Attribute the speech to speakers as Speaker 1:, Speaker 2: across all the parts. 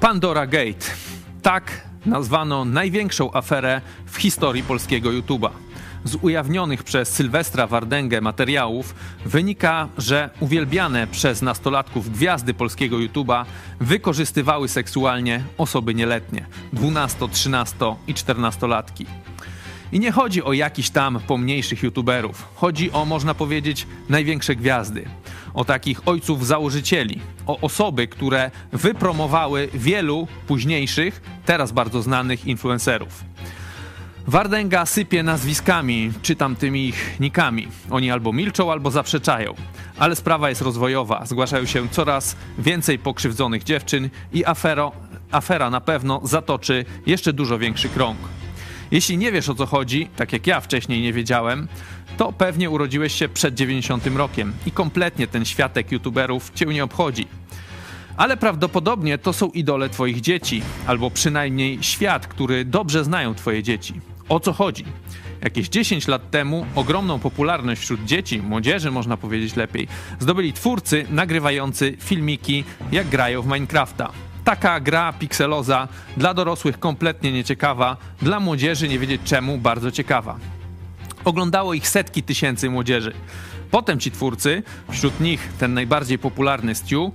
Speaker 1: Pandora Gate. Tak nazwano największą aferę w historii polskiego YouTube'a. Z ujawnionych przez Sylwestra Wardęgę materiałów wynika, że uwielbiane przez nastolatków gwiazdy polskiego YouTube'a wykorzystywały seksualnie osoby nieletnie 12, 13 i 14-latki. I nie chodzi o jakichś tam pomniejszych youtuberów. Chodzi o, można powiedzieć, największe gwiazdy. O takich ojców założycieli. O osoby, które wypromowały wielu późniejszych, teraz bardzo znanych influencerów. Wardęga sypie nazwiskami, czy tamtymi ich nikami. Oni albo milczą, albo zaprzeczają. Ale sprawa jest rozwojowa. Zgłaszają się coraz więcej pokrzywdzonych dziewczyn i afero, afera na pewno zatoczy jeszcze dużo większy krąg. Jeśli nie wiesz o co chodzi, tak jak ja wcześniej nie wiedziałem, to pewnie urodziłeś się przed 90 rokiem i kompletnie ten światek youtuberów cię nie obchodzi. Ale prawdopodobnie to są idole twoich dzieci, albo przynajmniej świat, który dobrze znają twoje dzieci. O co chodzi? Jakieś 10 lat temu ogromną popularność wśród dzieci, młodzieży można powiedzieć lepiej, zdobyli twórcy nagrywający filmiki jak grają w Minecrafta. Taka gra pikseloza, dla dorosłych kompletnie nieciekawa, dla młodzieży nie wiedzieć czemu bardzo ciekawa. Oglądało ich setki tysięcy młodzieży. Potem ci twórcy, wśród nich ten najbardziej popularny Stu,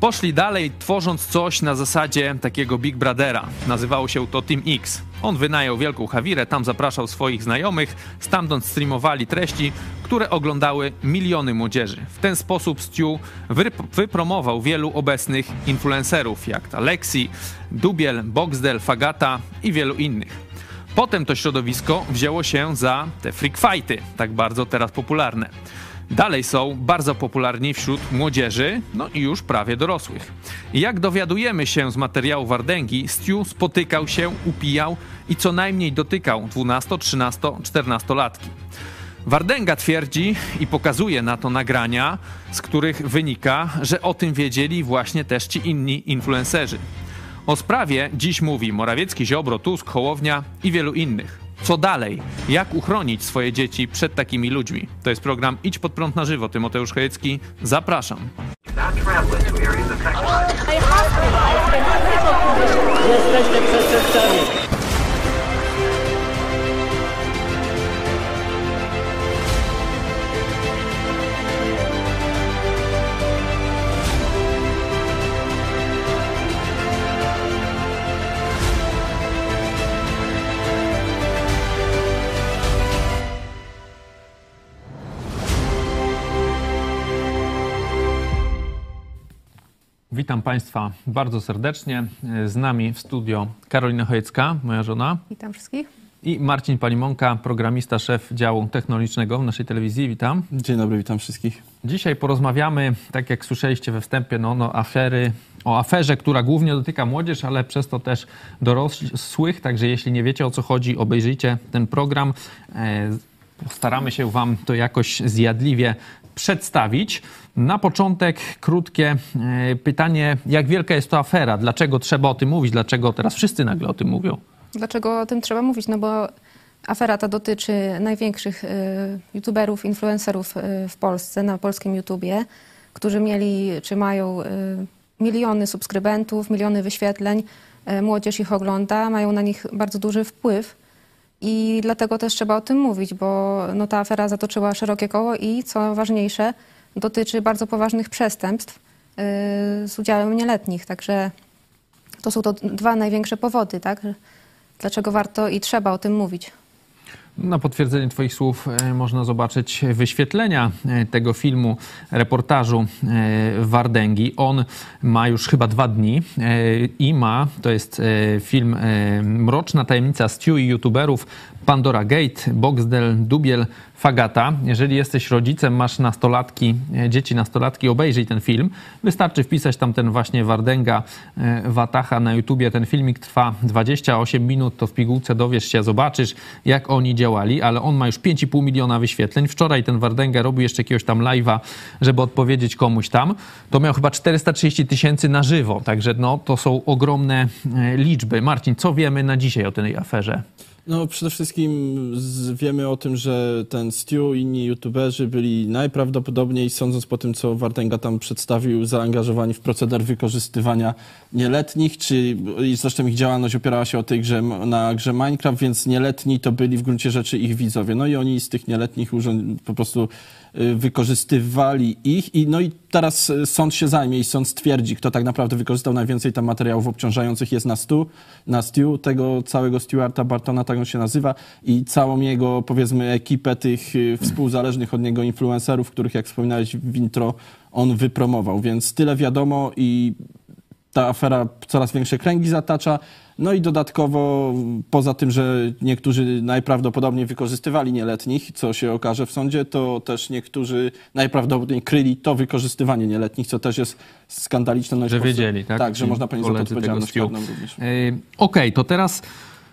Speaker 1: poszli dalej, tworząc coś na zasadzie takiego Big Brothera. Nazywało się to Team X. On wynajął wielką hawirę, tam zapraszał swoich znajomych, stamtąd streamowali treści, które oglądały miliony młodzieży. W ten sposób Stu wypromował wielu obecnych influencerów, jak ta Lexi, Dubiel, Boxdel, Fagata i wielu innych. Potem to środowisko wzięło się za te freak fighty, tak bardzo teraz popularne dalej są bardzo popularni wśród młodzieży, no i już prawie dorosłych. Jak dowiadujemy się z materiału Wardęgi, Stu spotykał się, upijał i co najmniej dotykał 12, 13, 14 latki. Wardęga twierdzi i pokazuje na to nagrania, z których wynika, że o tym wiedzieli właśnie też ci inni influencerzy. O sprawie dziś mówi Morawiecki, Ziobro, Tusk, Hołownia i wielu innych. Co dalej? Jak uchronić swoje dzieci przed takimi ludźmi? To jest program Idź pod prąd na żywo. Tymoteusz Chojecki, zapraszam.
Speaker 2: Jesteście przestępcami.
Speaker 1: Witam Państwa bardzo serdecznie. Z nami w studio Karolina Chojecka, moja żona.
Speaker 3: Witam wszystkich.
Speaker 1: I Marcin Palimonka, programista, szef działu technologicznego w naszej telewizji. Witam.
Speaker 4: Dzień dobry, witam wszystkich.
Speaker 1: Dzisiaj porozmawiamy, tak jak słyszeliście we wstępie, no, no afery, o aferze, która głównie dotyka młodzież, ale przez to też dorosłych. Także jeśli nie wiecie o co chodzi, obejrzyjcie ten program. E, staramy się Wam to jakoś zjadliwie przedstawić. Na początek krótkie e, pytanie, jak wielka jest to afera? Dlaczego trzeba o tym mówić? Dlaczego teraz wszyscy nagle o tym mówią?
Speaker 3: Dlaczego o tym trzeba mówić? No bo afera ta dotyczy największych y, youtuberów, influencerów y, w Polsce, na polskim YouTubie, którzy mieli, czy mają miliony subskrybentów, miliony wyświetleń. Młodzież ich ogląda, mają na nich bardzo duży wpływ. I dlatego też trzeba o tym mówić, bo no, ta afera zatoczyła szerokie koło i co ważniejsze, dotyczy bardzo poważnych przestępstw yy, z udziałem nieletnich. Także to są to dwa największe powody, tak? Dlaczego warto i trzeba o tym mówić.
Speaker 1: Na potwierdzenie Twoich słów e, można zobaczyć wyświetlenia e, tego filmu, reportażu e, Wardęgi. On ma już chyba dwa dni i ma, to jest film Mroczna tajemnica Stu i youtuberów Pandora Gate, Boxdel, Dubiel, Fagata. Jeżeli jesteś rodzicem, masz nastolatki, e, dzieci nastolatki, obejrzyj ten film. Wystarczy wpisać tam ten właśnie Wardęga e, Watacha na YouTubie. Ten filmik trwa 28 minut, to w pigułce dowiesz się, zobaczysz jak oni działali, ale on ma już 5,5 miliona wyświetleń. Wczoraj ten Wardęga robił jeszcze jakiegoś tam live'a, żeby odpowiedzieć komuś tam. To miał chyba 430 tysięcy na żywo, także no, to są ogromne e, liczby. Marcin, co wiemy na dzisiaj o tej aferze?
Speaker 4: No przede wszystkim z, wiemy o tym, że ten Stu i inni youtuberzy byli najprawdopodobniej, sądząc po tym, co Wartenga tam przedstawił, zaangażowani w proceder wykorzystywania nieletnich, czy i zresztą ich działalność opierała się o tej grze, na grze Minecraft, więc nieletni to byli w gruncie rzeczy ich widzowie. No i oni z tych nieletnich urząd, po prostu wykorzystywali ich i no i teraz y, sąd się zajmie i sąd stwierdzi, kto tak naprawdę wykorzystał najwięcej tam materiałów obciążających jest na stu, na Stu, tego całego Stewarta Bartona, tak on się nazywa i całą jego powiedzmy ekipę tych y, współzależnych od niego influencerów, których jak wspominałeś w intro on wypromował, więc tyle wiadomo i ta afera coraz większe kręgi zatacza. No i dodatkowo, poza tym, że niektórzy najprawdopodobniej wykorzystywali nieletnich, co się okaże w sądzie, to też niektórzy najprawdopodobniej kryli to wykorzystywanie nieletnich, co też jest skandaliczne. No
Speaker 1: że wiedzieli, tak?
Speaker 4: Tak, że można ponieść za to odpowiedzialność karną również. Yy,
Speaker 1: Okej, okay, to teraz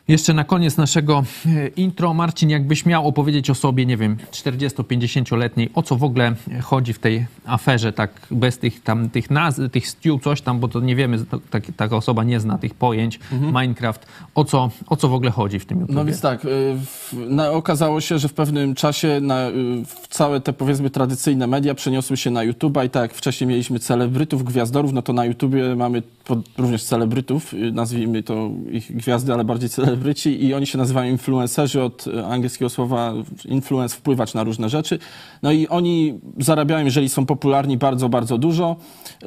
Speaker 1: jeszcze na koniec naszego e, intro, Marcin, jakbyś miał opowiedzieć o sobie, nie wiem, 40-50-letniej, o co w ogóle chodzi w tej aferze, tak bez tych tam, tych nazw, tych stew, coś tam, bo to nie wiemy, tak, taka osoba nie zna tych pojęć, mhm. Minecraft, o co, o co w ogóle chodzi w tym YouTube?
Speaker 4: No więc tak, y, w, na, okazało się, że w pewnym czasie na, całe te powiedzmy tradycyjne media przeniosły się na YouTube'a i tak jak wcześniej mieliśmy celebrytów, gwiazdorów, no to na YouTubie mamy również celebrytów, nazwijmy to ich gwiazdy, ale bardziej celebrytów, celebryci i oni się nazywają influencerzy od e, angielskiego słowa influence, wpływać na różne rzeczy. No i oni zarabiają, jeżeli są popularni, bardzo, bardzo dużo.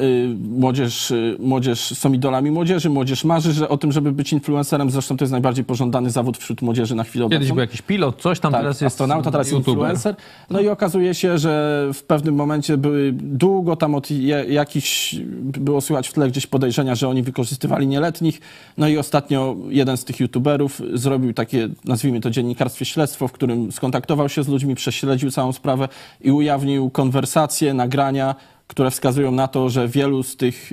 Speaker 4: Y, młodzież, y, młodzież są idolami młodzieży, młodzież marzy że, o tym, żeby być influencerem. Zresztą to jest najbardziej pożądany zawód wśród młodzieży na chwilę
Speaker 1: obecną. Kiedyś był jakiś pilot, coś tam,
Speaker 4: tak,
Speaker 1: teraz jest
Speaker 4: astronauta, teraz jest influencer. No i okazuje się, że w pewnym momencie były długo tam od jakichś, było słychać w tle gdzieś podejrzenia, że oni wykorzystywali nieletnich. No i ostatnio jeden z tych youtuberów zrobił takie, nazwijmy to dziennikarstwie śledztwo, w którym skontaktował się z ludźmi, prześledził całą sprawę i ujawnił konwersacje, nagrania, które wskazują na to, że wielu z tych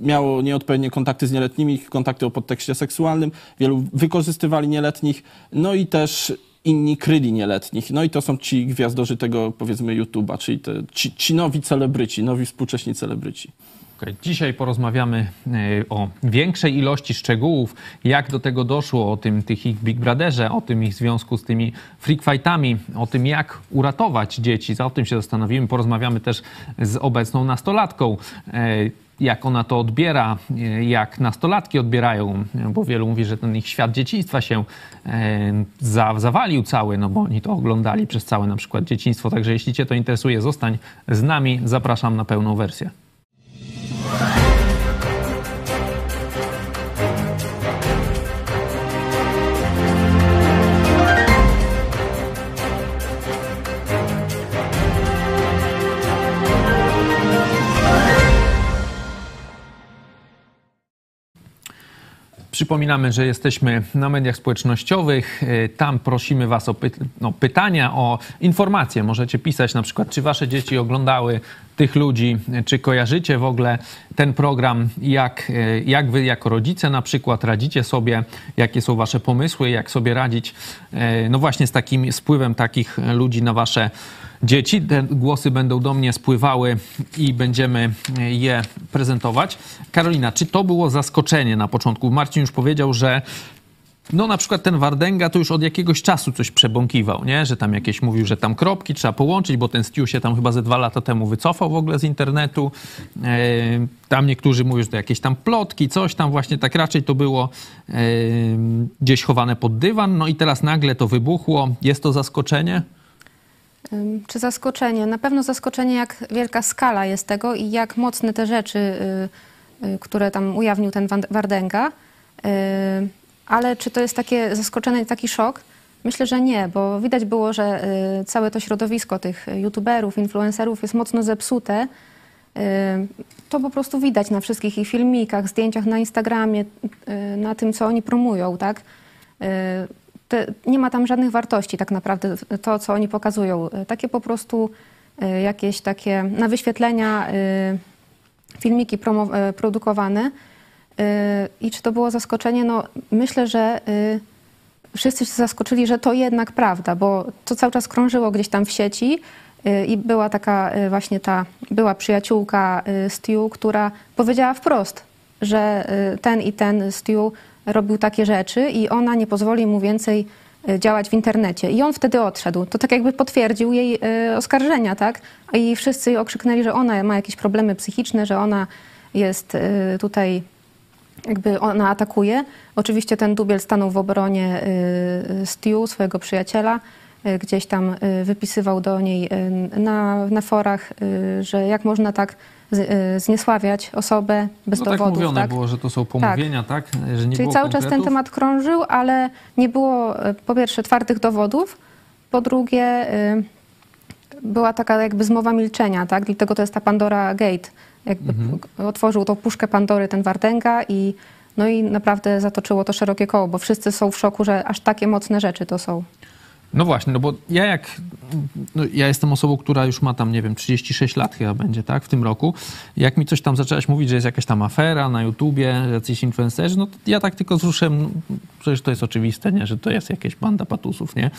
Speaker 4: miało nieodpowiednie kontakty z nieletnimi, kontakty o podtekście seksualnym, wielu wykorzystywali nieletnich, no i też inni kryli nieletnich. No i to są ci gwiazdorzy tego, powiedzmy, YouTube'a, czyli te, ci, ci nowi celebryci, nowi współcześni celebryci.
Speaker 1: Okay. Dzisiaj porozmawiamy e, o większej ilości szczegółów, jak do tego doszło, o tym tych ich Big Brotherze, o tym ich związku z tymi freak fightami, o tym jak uratować dzieci. Za tym się zastanowimy. Porozmawiamy też z obecną nastolatką e, jak ona to odbiera, e, jak nastolatki odbierają, bo wielu mówi, że ten ich świat dzieciństwa się zawalił cały, no bo oni to oglądali przez całe na przykład dzieciństwo. Także jeśli Cię to interesuje, zostań z nami. Zapraszam na pełną wersję. Przypominamy, że jesteśmy na mediach społecznościowych. E, tam prosimy Was o py no, pytania, o informacje. Możecie pisać na przykład, czy Wasze dzieci oglądały tych ludzi, czy kojarzycie w ogóle ten program, jak, e, jak Wy jako rodzice na przykład radzicie sobie, jakie są Wasze pomysły, jak sobie radzić e, no właśnie z takim spływem takich ludzi na Wasze dzieci. Te głosy będą do mnie spływały i będziemy je prezentować. Karolina, czy to było zaskoczenie na początku? Marcin już powiedział, że no na przykład ten Wardenga to już od jakiegoś czasu coś przebąkiwał, nie? Że tam jakieś mówił, że tam kropki trzeba połączyć, bo ten Stu się tam chyba ze dwa lata temu wycofał w ogóle z internetu. E, tam niektórzy mówią, że to jakieś tam plotki, coś tam właśnie tak raczej to było e, gdzieś chowane pod dywan. No i teraz nagle to wybuchło. Jest to zaskoczenie?
Speaker 3: Czy zaskoczenie? Na pewno zaskoczenie, jak wielka skala jest tego i jak mocne te rzeczy, y, y, które tam ujawnił ten Wardenga. Y, ale czy to jest takie zaskoczenie, taki szok? Myślę, że nie, bo widać było, że całe to środowisko tych youtuberów, influencerów jest mocno zepsute. To po prostu widać na wszystkich ich filmikach, zdjęciach na Instagramie, na tym, co oni promują, tak? te, nie ma tam żadnych wartości tak naprawdę, to co oni pokazują. Takie po prostu jakieś takie na wyświetlenia filmiki produkowane. I czy to było zaskoczenie? No myślę, że wszyscy się zaskoczyli, że to jednak prawda, bo to cały czas krążyło gdzieś tam w sieci i była taka właśnie ta, była przyjaciółka Stu, która powiedziała wprost, że ten i ten Stu robił takie rzeczy i ona nie pozwoli mu więcej y, działać w internecie. I on wtedy odszedł. To tak jakby potwierdził jej y, oskarżenia, tak? I wszyscy okrzyknęli, że ona ma jakieś problemy psychiczne, że ona jest y, tutaj jakby ona atakuje. Oczywiście ten dubiel stanął w obronie y, Stu, swojego przyjaciela. Y, Gdzieś tam y, wypisywał do niej y, na, na forach, y, że jak można tak y, zniesławiać osobę bez
Speaker 1: No tak
Speaker 3: dowodów.
Speaker 1: mówione
Speaker 3: tak?
Speaker 1: było, że to są pomówienia, tak? Że nie
Speaker 3: Czyli cały czas ten
Speaker 1: konkretów.
Speaker 3: temat krążył, ale nie było y, po pierwsze twardych dowodów, po drugie y, była taka jakby zmowa milczenia, tak? Dlatego to jest ta Pandora Gate. Jakby
Speaker 1: Mhm.
Speaker 3: otworzył tą puszkę Pandory ten Wardenga i no i naprawdę zatoczyło to szerokie koło, bo wszyscy są w szoku, że aż takie mocne rzeczy to są.
Speaker 1: No właśnie, no bo ja jak. No ja jestem osobą, która już ma tam, nie wiem, 36 lat chyba będzie, tak, w tym roku. Jak mi coś tam zaczęłaś mówić, że jest jakaś tam afera na YouTubie, jacyś influencerzy, no to ja tak tylko wzruszyłem, no, przecież to jest oczywiste, nie, że to jest jakaś banda patusów, nie?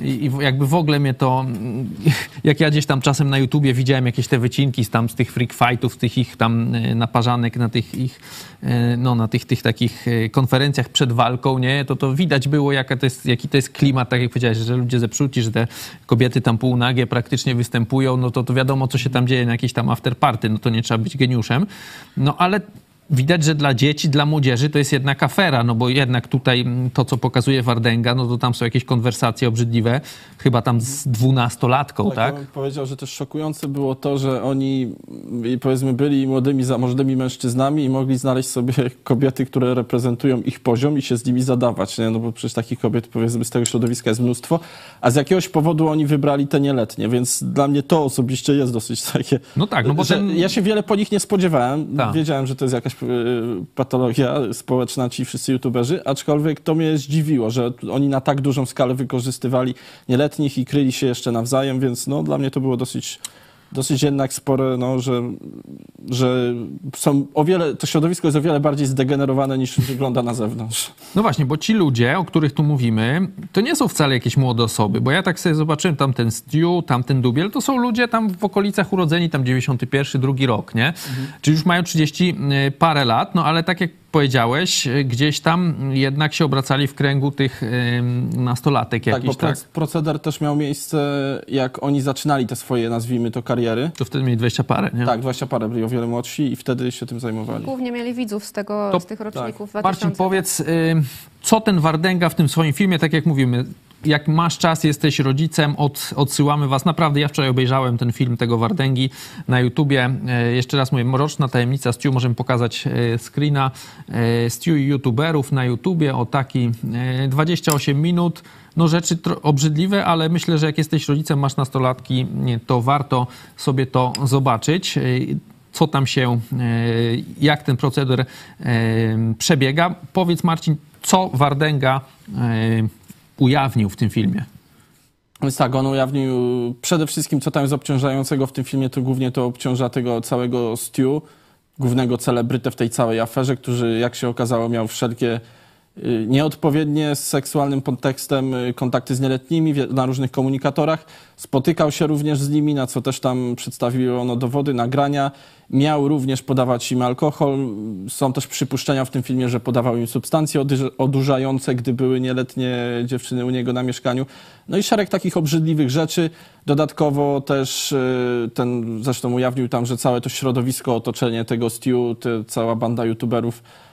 Speaker 1: I, i jakby w ogóle mnie to. Jak ja gdzieś tam czasem na YouTubie widziałem jakieś te wycinki z tam z tych freak fightów, z tych ich tam e, naparzanek na tych ich, e, no na tych, tych takich e, konferencjach przed walką, nie, to to widać było, jaka to jest, jaki to jest klimat, tak jak powiedziałeś, że ludzie zepsuci, że te kobiety tam półnagie praktycznie występują, no to, to wiadomo, co się tam dzieje na jakiejś tam afterparty, no to nie trzeba być geniuszem. No ale widać, że dla dzieci, dla młodzieży to jest jednak afera, no bo jednak tutaj mm, to, co pokazuje Wardenga, no to tam są jakieś konwersacje obrzydliwe, chyba tam z dwunastolatką, tak?
Speaker 4: Bym powiedział, że też szokujące było to, że oni powiedzmy byli młodymi, zamożnymi mężczyznami i mogli znaleźć sobie kobiety, które reprezentują ich poziom i się z nimi zadawać, nie? no bo przecież takich kobiet powiedzmy z tego środowiska jest mnóstwo, a z jakiegoś powodu oni wybrali te nieletnie, więc dla mnie to osobiście jest dosyć takie...
Speaker 1: No tak, no bo ten-
Speaker 4: Ja się wiele po nich nie spodziewałem,
Speaker 1: Tak.
Speaker 4: wiedziałem, że to jest jakaś y, patologia społeczna, ci wszyscy youtuberzy, aczkolwiek to mnie zdziwiło, że oni na tak dużą skalę wykorzystywali nieletnich i kryli się jeszcze nawzajem, więc no, dla mnie to było dosyć, dosyć jednak spore, no, że, że są o wiele, to środowisko jest o wiele bardziej zdegenerowane niż wygląda na zewnątrz.
Speaker 1: No właśnie, bo ci ludzie, o których tu mówimy, to nie są wcale jakieś młode osoby, bo ja tak sobie zobaczyłem, tam ten Stu, tam ten Dubiel, to są ludzie tam w okolicach urodzeni, tam 91, drugi rok, nie? Czyli już mają 30 y, parę lat, no ale tak jak powiedziałeś, gdzieś tam jednak się obracali w kręgu tych nastolatek
Speaker 4: Tak, bo
Speaker 1: jakichś, tak?
Speaker 4: proc- proceder też miał miejsce, jak oni zaczynali te swoje, nazwijmy to, kariery.
Speaker 1: To wtedy mieli 20 parę, nie?
Speaker 4: Tak, 20 parę byli o wiele młodsi i wtedy się tym zajmowali.
Speaker 3: Głównie mieli widzów z, tego,
Speaker 1: To-
Speaker 3: z tych roczników
Speaker 1: Marcin,
Speaker 3: 2000.
Speaker 1: powiedz, co ten Wardenga w tym swoim filmie, tak jak mówimy, jak masz czas, jesteś rodzicem, od, odsyłamy was. Naprawdę, ja wczoraj obejrzałem ten film tego Wardęgi na YouTubie. E, Jeszcze raz mówię, Mroczna Tajemnica Stu, możemy pokazać e, screena e, Stu i YouTuberów na YouTubie. O taki e, 28 minut. No rzeczy obrzydliwe, ale myślę, że jak jesteś rodzicem, masz nastolatki, to warto sobie to zobaczyć. Co tam się, jak ten proceder przebiega. Powiedz Marcin, co Wardęga ujawnił w tym filmie?
Speaker 4: Więc tak, on ujawnił przede wszystkim, co tam jest obciążającego w tym filmie, to głównie to obciąża tego całego Stu, głównego celebrytę w tej całej aferze, który, jak się okazało, miał wszelkie nieodpowiednie z seksualnym podtekstem y, kontakty z nieletnimi na różnych komunikatorach. Spotykał się również z nimi, na co też tam przedstawiły ono dowody, nagrania. Miał również podawać im alkohol. Są też przypuszczenia w tym filmie, że podawał im substancje odurzające, gdy były nieletnie dziewczyny u niego na mieszkaniu. No i szereg takich obrzydliwych rzeczy. Dodatkowo też y, ten, zresztą ujawnił tam, że całe to środowisko, otoczenie tego Stu, te, cała banda youtuberów, y,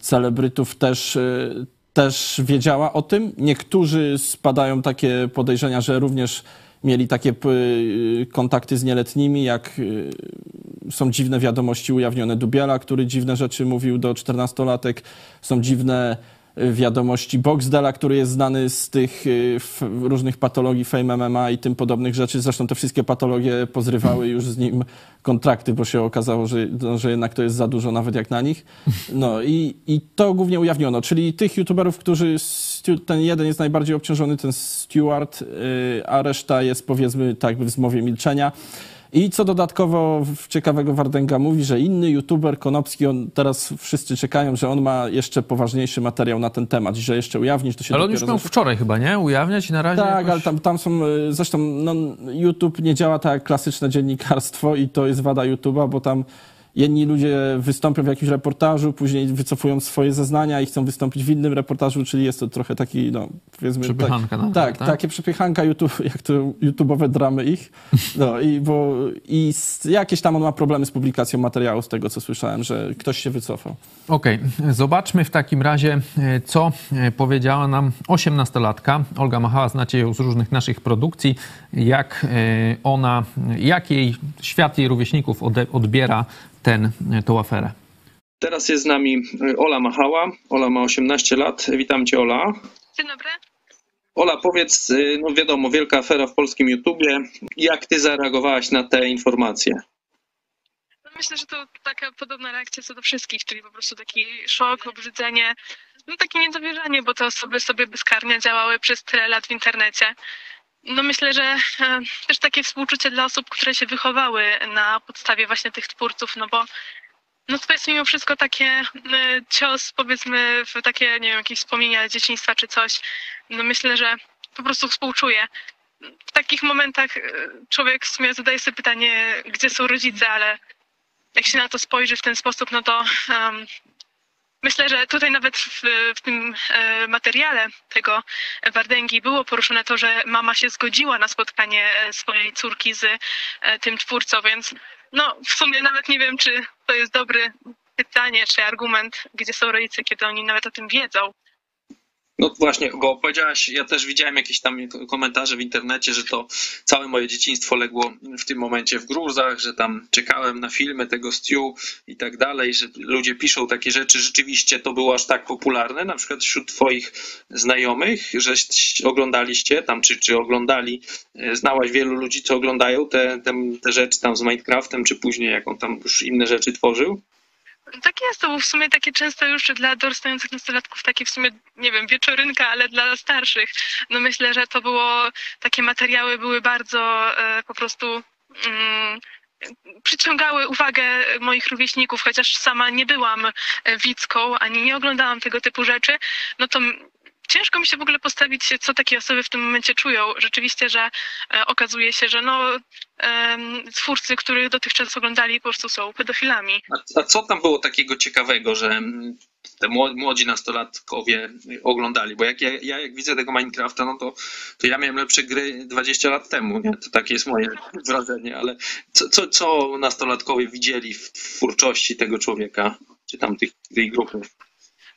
Speaker 4: celebrytów też, y, też wiedziała o tym. Niektórzy spadają takie podejrzenia, że również mieli takie y, kontakty z nieletnimi, jak y, są dziwne wiadomości ujawnione Dubiela, który dziwne rzeczy mówił do 14-latek. Są dziwne wiadomości Boxdela, który jest znany z tych y, różnych patologii Fame MMA i tym podobnych rzeczy. Zresztą te wszystkie patologie pozrywały już z nim kontrakty, bo się okazało, że, no, że jednak to jest za dużo nawet jak na nich. No i, i to głównie ujawniono, czyli tych youtuberów, którzy, ten jeden jest najbardziej obciążony, ten Stewart, y, a reszta jest powiedzmy tak w zmowie milczenia. I co dodatkowo w- ciekawego Wardenga mówi, że inny youtuber Konopski, on teraz wszyscy czekają, że on ma jeszcze poważniejszy materiał na ten temat, i że jeszcze ujawni, że to się
Speaker 1: Ale on już miał
Speaker 4: zaczyna.
Speaker 1: wczoraj chyba, nie? Ujawniać i na razie
Speaker 4: Tak,
Speaker 1: jakoś...
Speaker 4: ale tam, tam są, y, zresztą no, YouTube nie działa tak jak klasyczne dziennikarstwo i to jest wada YouTube'a, bo tam jedni ludzie wystąpią w jakimś reportażu, później wycofują swoje zeznania i chcą wystąpić w innym reportażu, czyli jest to trochę taki, no powiedzmy...
Speaker 1: Przepychanka
Speaker 4: tak,
Speaker 1: nawet,
Speaker 4: tak,
Speaker 1: tak?
Speaker 4: takie przepychanka YouTube, jak to YouTube'owe dramy ich. No i, bo, i z, jakieś tam on ma problemy z publikacją materiału, z tego co słyszałem, że ktoś się wycofał.
Speaker 1: Okej, zobaczmy w takim razie, e, co e, powiedziała nam osiemnastolatka. Olga Machała, znacie ją z różnych naszych produkcji, jak e, ona, jak jej świat jej rówieśników odbiera ten, tą aferę.
Speaker 5: Teraz jest z nami y, Ola Machała. Ola ma 18 lat. Witam cię, Ola.
Speaker 6: Dzień dobry.
Speaker 5: Ola, powiedz, y, no wiadomo, wielka afera w polskim YouTubie. Jak ty zareagowałaś na te informacje?
Speaker 6: No Myślę, że to taka podobna reakcja co do wszystkich, czyli po prostu taki szok, obrzydzenie, no takie niedowierzanie, bo te osoby sobie bezkarnie działały przez tyle lat w internecie. No myślę, że e, też takie współczucie dla osób, które się wychowały na podstawie właśnie tych twórców, no bo no to jest mimo wszystko takie e, cios, powiedzmy, w takie, nie wiem, jakieś wspomnienia dzieciństwa czy coś. No myślę, że po prostu współczuję. W takich momentach e, człowiek w sumie zadaje sobie pytanie, gdzie są rodzice, ale jak się na to spojrzy w ten sposób, no to um, myślę, że tutaj nawet w, w tym e, materiale tego Wardęgi było poruszone to, że mama się zgodziła na spotkanie e, swojej córki z e, tym twórcą, więc no w sumie nawet nie wiem, czy to jest dobry pytanie, czy argument, gdzie są rodzice, kiedy oni nawet o tym wiedzą.
Speaker 5: No właśnie, bo powiedziałaś, ja też widziałem jakieś tam komentarze w internecie, że to całe moje dzieciństwo legło w tym momencie w gruzach, że tam czekałem na filmy tego Stew i tak dalej, że ludzie piszą takie rzeczy. Rzeczywiście to było aż tak popularne, na przykład wśród twoich znajomych, że oglądaliście tam, czy, czy oglądali, e, znałaś wielu ludzi, co oglądają te, te, te rzeczy tam z Minecraftem, czy później jak on tam już inne rzeczy tworzył?
Speaker 6: Tak jest, to w sumie takie często już dla dorastających nastolatków takie w sumie, nie wiem, wieczorynka, ale dla starszych. No myślę, że to było, takie materiały były bardzo e, po prostu mm, przyciągały uwagę moich rówieśników, chociaż sama nie byłam e, widzką, ani nie oglądałam tego typu rzeczy, no to ciężko mi się w ogóle postawić, co takie osoby w tym momencie czują. Rzeczywiście, że e, okazuje się, że no, twórcy, których dotychczas oglądali, po prostu są pedofilami.
Speaker 5: A, a co tam było takiego ciekawego, że mm, te mło- młodzi nastolatkowie oglądali? Bo jak ja, ja jak widzę tego Minecrafta, no to, to ja miałem lepsze gry 20 lat temu, nie? To takie jest moje wrażenie, ale co, co, co nastolatkowie widzieli w twórczości tego człowieka, czy tam tych, tej grupy?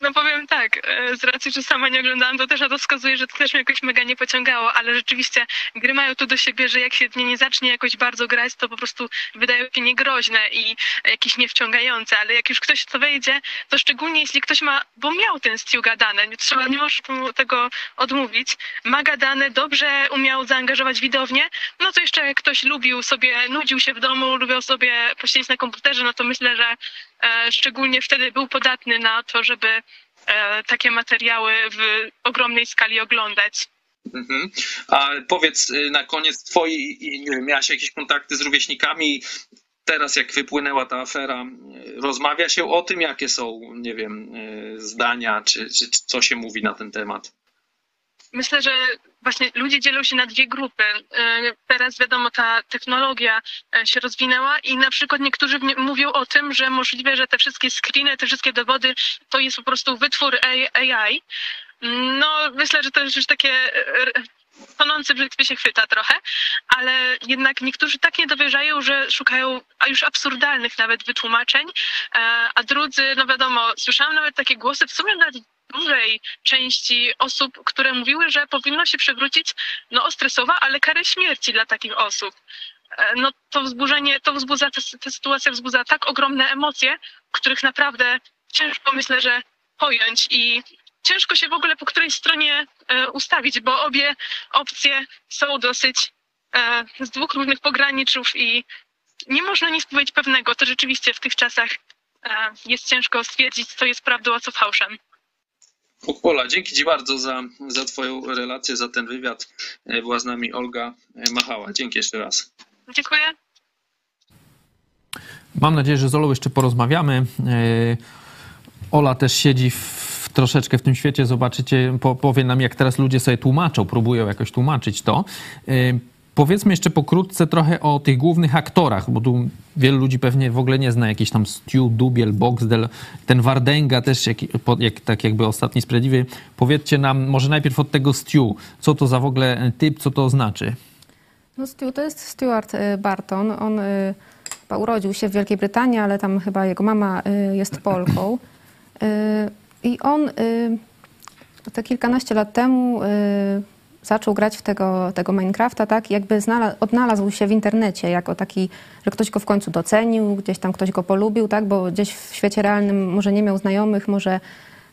Speaker 6: No powiem tak, e, z racji, że sama nie oglądałam, to też na to wskazuje, że to też mnie jakoś mega nie pociągało, ale rzeczywiście gry mają to do siebie, że jak się nie nie zacznie jakoś bardzo grać, to po prostu wydają się niegroźne i jakieś niewciągające, ale jak już ktoś to wejdzie, to szczególnie jeśli ktoś ma, bo miał ten Stu gadane, nie trzeba, nie możesz tego odmówić, ma gadane, dobrze umiał zaangażować widownię, no to jeszcze jak ktoś lubił sobie, nudził się w domu, lubił sobie posiedzieć na komputerze, no to myślę, że szczególnie wtedy był podatny na to, żeby e, takie materiały w ogromnej skali oglądać.
Speaker 5: Mhm. A powiedz y, na koniec, twoi, nie wiem, miałaś jakieś kontakty z rówieśnikami? Teraz jak wypłynęła ta afera, y, rozmawia się o tym, jakie są, nie wiem, y, zdania, czy, czy, czy co się mówi na ten temat?
Speaker 6: Myślę, że właśnie ludzie dzielą się na dwie grupy. E, Teraz wiadomo, ta technologia e, się rozwinęła i na przykład niektórzy mówią o tym, że możliwe, że te wszystkie screeny, te wszystkie dowody to jest po prostu wytwór AI. No, myślę, że to jest już takie e, tonący brzytwy się chwyta trochę, ale jednak niektórzy tak nie dowierzają, że szukają a już absurdalnych nawet wytłumaczeń, e, a drudzy, no wiadomo, słyszałam nawet takie głosy, w sumie nawet dużej części osób, które mówiły, że powinno się przywrócić no ostresowa, ale karę śmierci dla takich osób. E, No to wzburzenie, to wzbudza, ta, ta sytuacja wzbudza tak ogromne emocje, których naprawdę ciężko myślę, że pojąć i ciężko się w ogóle po której stronie e, ustawić, bo obie opcje są dosyć e, z dwóch różnych pograniczów i nie można nic powiedzieć pewnego. To rzeczywiście w tych czasach e, jest ciężko stwierdzić, co jest prawdą, a co fałszem.
Speaker 5: Ola, dzięki Ci bardzo za, za Twoją relację, za ten wywiad. E, Była z nami Olga e, Machała. Dzięki jeszcze raz.
Speaker 6: Dziękuję.
Speaker 1: Mam nadzieję, że z Olą jeszcze porozmawiamy. Yy, Ola też siedzi w, troszeczkę w tym świecie. Zobaczycie, po, powie nam, jak teraz ludzie sobie tłumaczą, próbują jakoś tłumaczyć to. Powiedzmy jeszcze pokrótce trochę o tych głównych aktorach, bo tu wielu ludzi pewnie w ogóle nie zna. Jakiś tam Stu, Dubiel, Boxdel, ten Wardenga też, jak, jak, tak jakby ostatni sprawiedliwy. Powiedzcie nam może najpierw od tego Stu, co to za w ogóle typ, co to znaczy?
Speaker 3: No Stu to jest Stuart y, Barton. On y, chyba urodził się w Wielkiej Brytanii, ale tam chyba jego mama y, jest Polką. I on te kilkanaście lat temu zaczął grać w tego, tego Minecrafta, tak, jakby znalazł, odnalazł się w internecie jako taki, że ktoś go w końcu docenił, gdzieś tam ktoś go polubił, tak, bo gdzieś w świecie realnym może nie miał znajomych, może,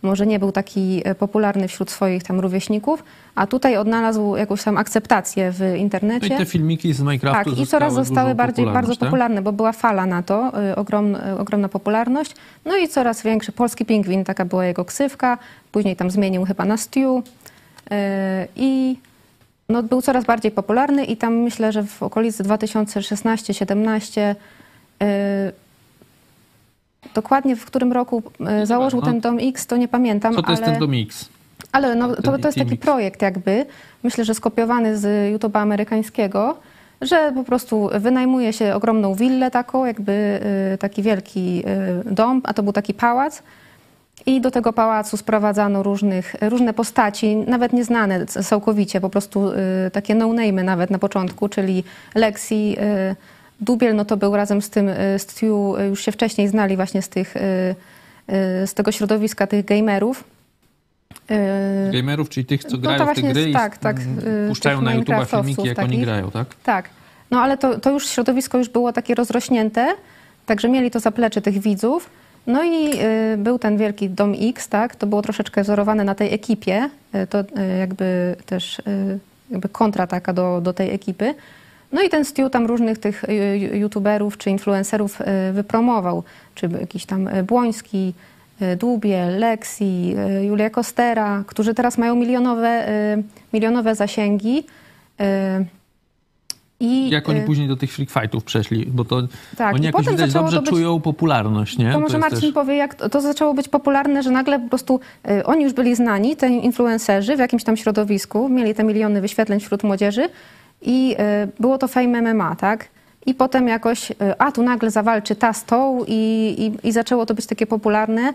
Speaker 3: może nie był taki e, popularny wśród swoich tam rówieśników, a tutaj odnalazł jakąś tam akceptację w internecie.
Speaker 1: No i te filmiki z Minecraftu
Speaker 3: Tak, i coraz zostały bardziej, bardzo
Speaker 1: tak?
Speaker 3: popularne, bo była fala na to, y, ogrom, y, ogromna popularność. No i coraz większy polski pingwin, taka była jego ksywka. Później tam zmienił chyba na Stew. E, I no, był coraz bardziej popularny i tam myślę, że w okolicy 2016-17 e, dokładnie w którym roku e, założył ten Dom X, to nie pamiętam.
Speaker 1: Co to jest
Speaker 3: ale,
Speaker 1: ten Dom X?
Speaker 3: Ale no, to, to jest taki
Speaker 1: X.
Speaker 3: projekt jakby, myślę, że skopiowany z YouTube'a amerykańskiego, że po prostu wynajmuje się ogromną willę taką, jakby taki wielki dom, a to był taki pałac i do tego pałacu sprowadzano różnych, różne postaci, nawet nieznane całkowicie, po prostu y, takie no-name'y nawet na początku, czyli Lexi, y, Dubiel, no to był razem z tym y, Stu, y, już się wcześniej znali właśnie z, tych, y, y, z tego środowiska tych gamerów.
Speaker 1: Gamerów, czyli tych, co
Speaker 3: no
Speaker 1: grają
Speaker 3: to
Speaker 1: w te
Speaker 3: właśnie
Speaker 1: gry
Speaker 3: tak, tak,
Speaker 1: i
Speaker 3: y,
Speaker 1: puszczają
Speaker 3: tych
Speaker 1: na YouTube filmiki, jak oni
Speaker 3: takich.
Speaker 1: grają, tak?
Speaker 3: Tak. No ale to, to już środowisko już było takie rozrośnięte, także mieli to zaplecze tych widzów. No i y, był ten wielki Dom X, tak? To było troszeczkę wzorowane na tej ekipie. Y, to y, jakby też jakby kontra taka do, do tej ekipy. No i ten Stu tam różnych tych youtuberów czy influencerów wypromował. Czy jakiś tam Błoński, Dubiel, Lexi, Julia Kostera, którzy teraz mają milionowe, milionowe zasięgi. I,
Speaker 1: Jak oni
Speaker 3: y,
Speaker 1: później do tych freak fightów przeszli, bo to
Speaker 3: Tak,
Speaker 1: oni jakoś widać dobrze
Speaker 3: to być-
Speaker 1: czują popularność, nie?
Speaker 3: To może
Speaker 1: jest
Speaker 3: Marcin
Speaker 1: też-
Speaker 3: powie, jak to, to zaczęło być popularne, że nagle po prostu y, oni już byli znani, te influencerzy w jakimś tam środowisku, mieli te miliony wyświetleń wśród młodzieży i y, było to fame MMA, tak? I potem jakoś, y, a tu nagle zawalczy ta z tą i, i, i zaczęło to być takie popularne.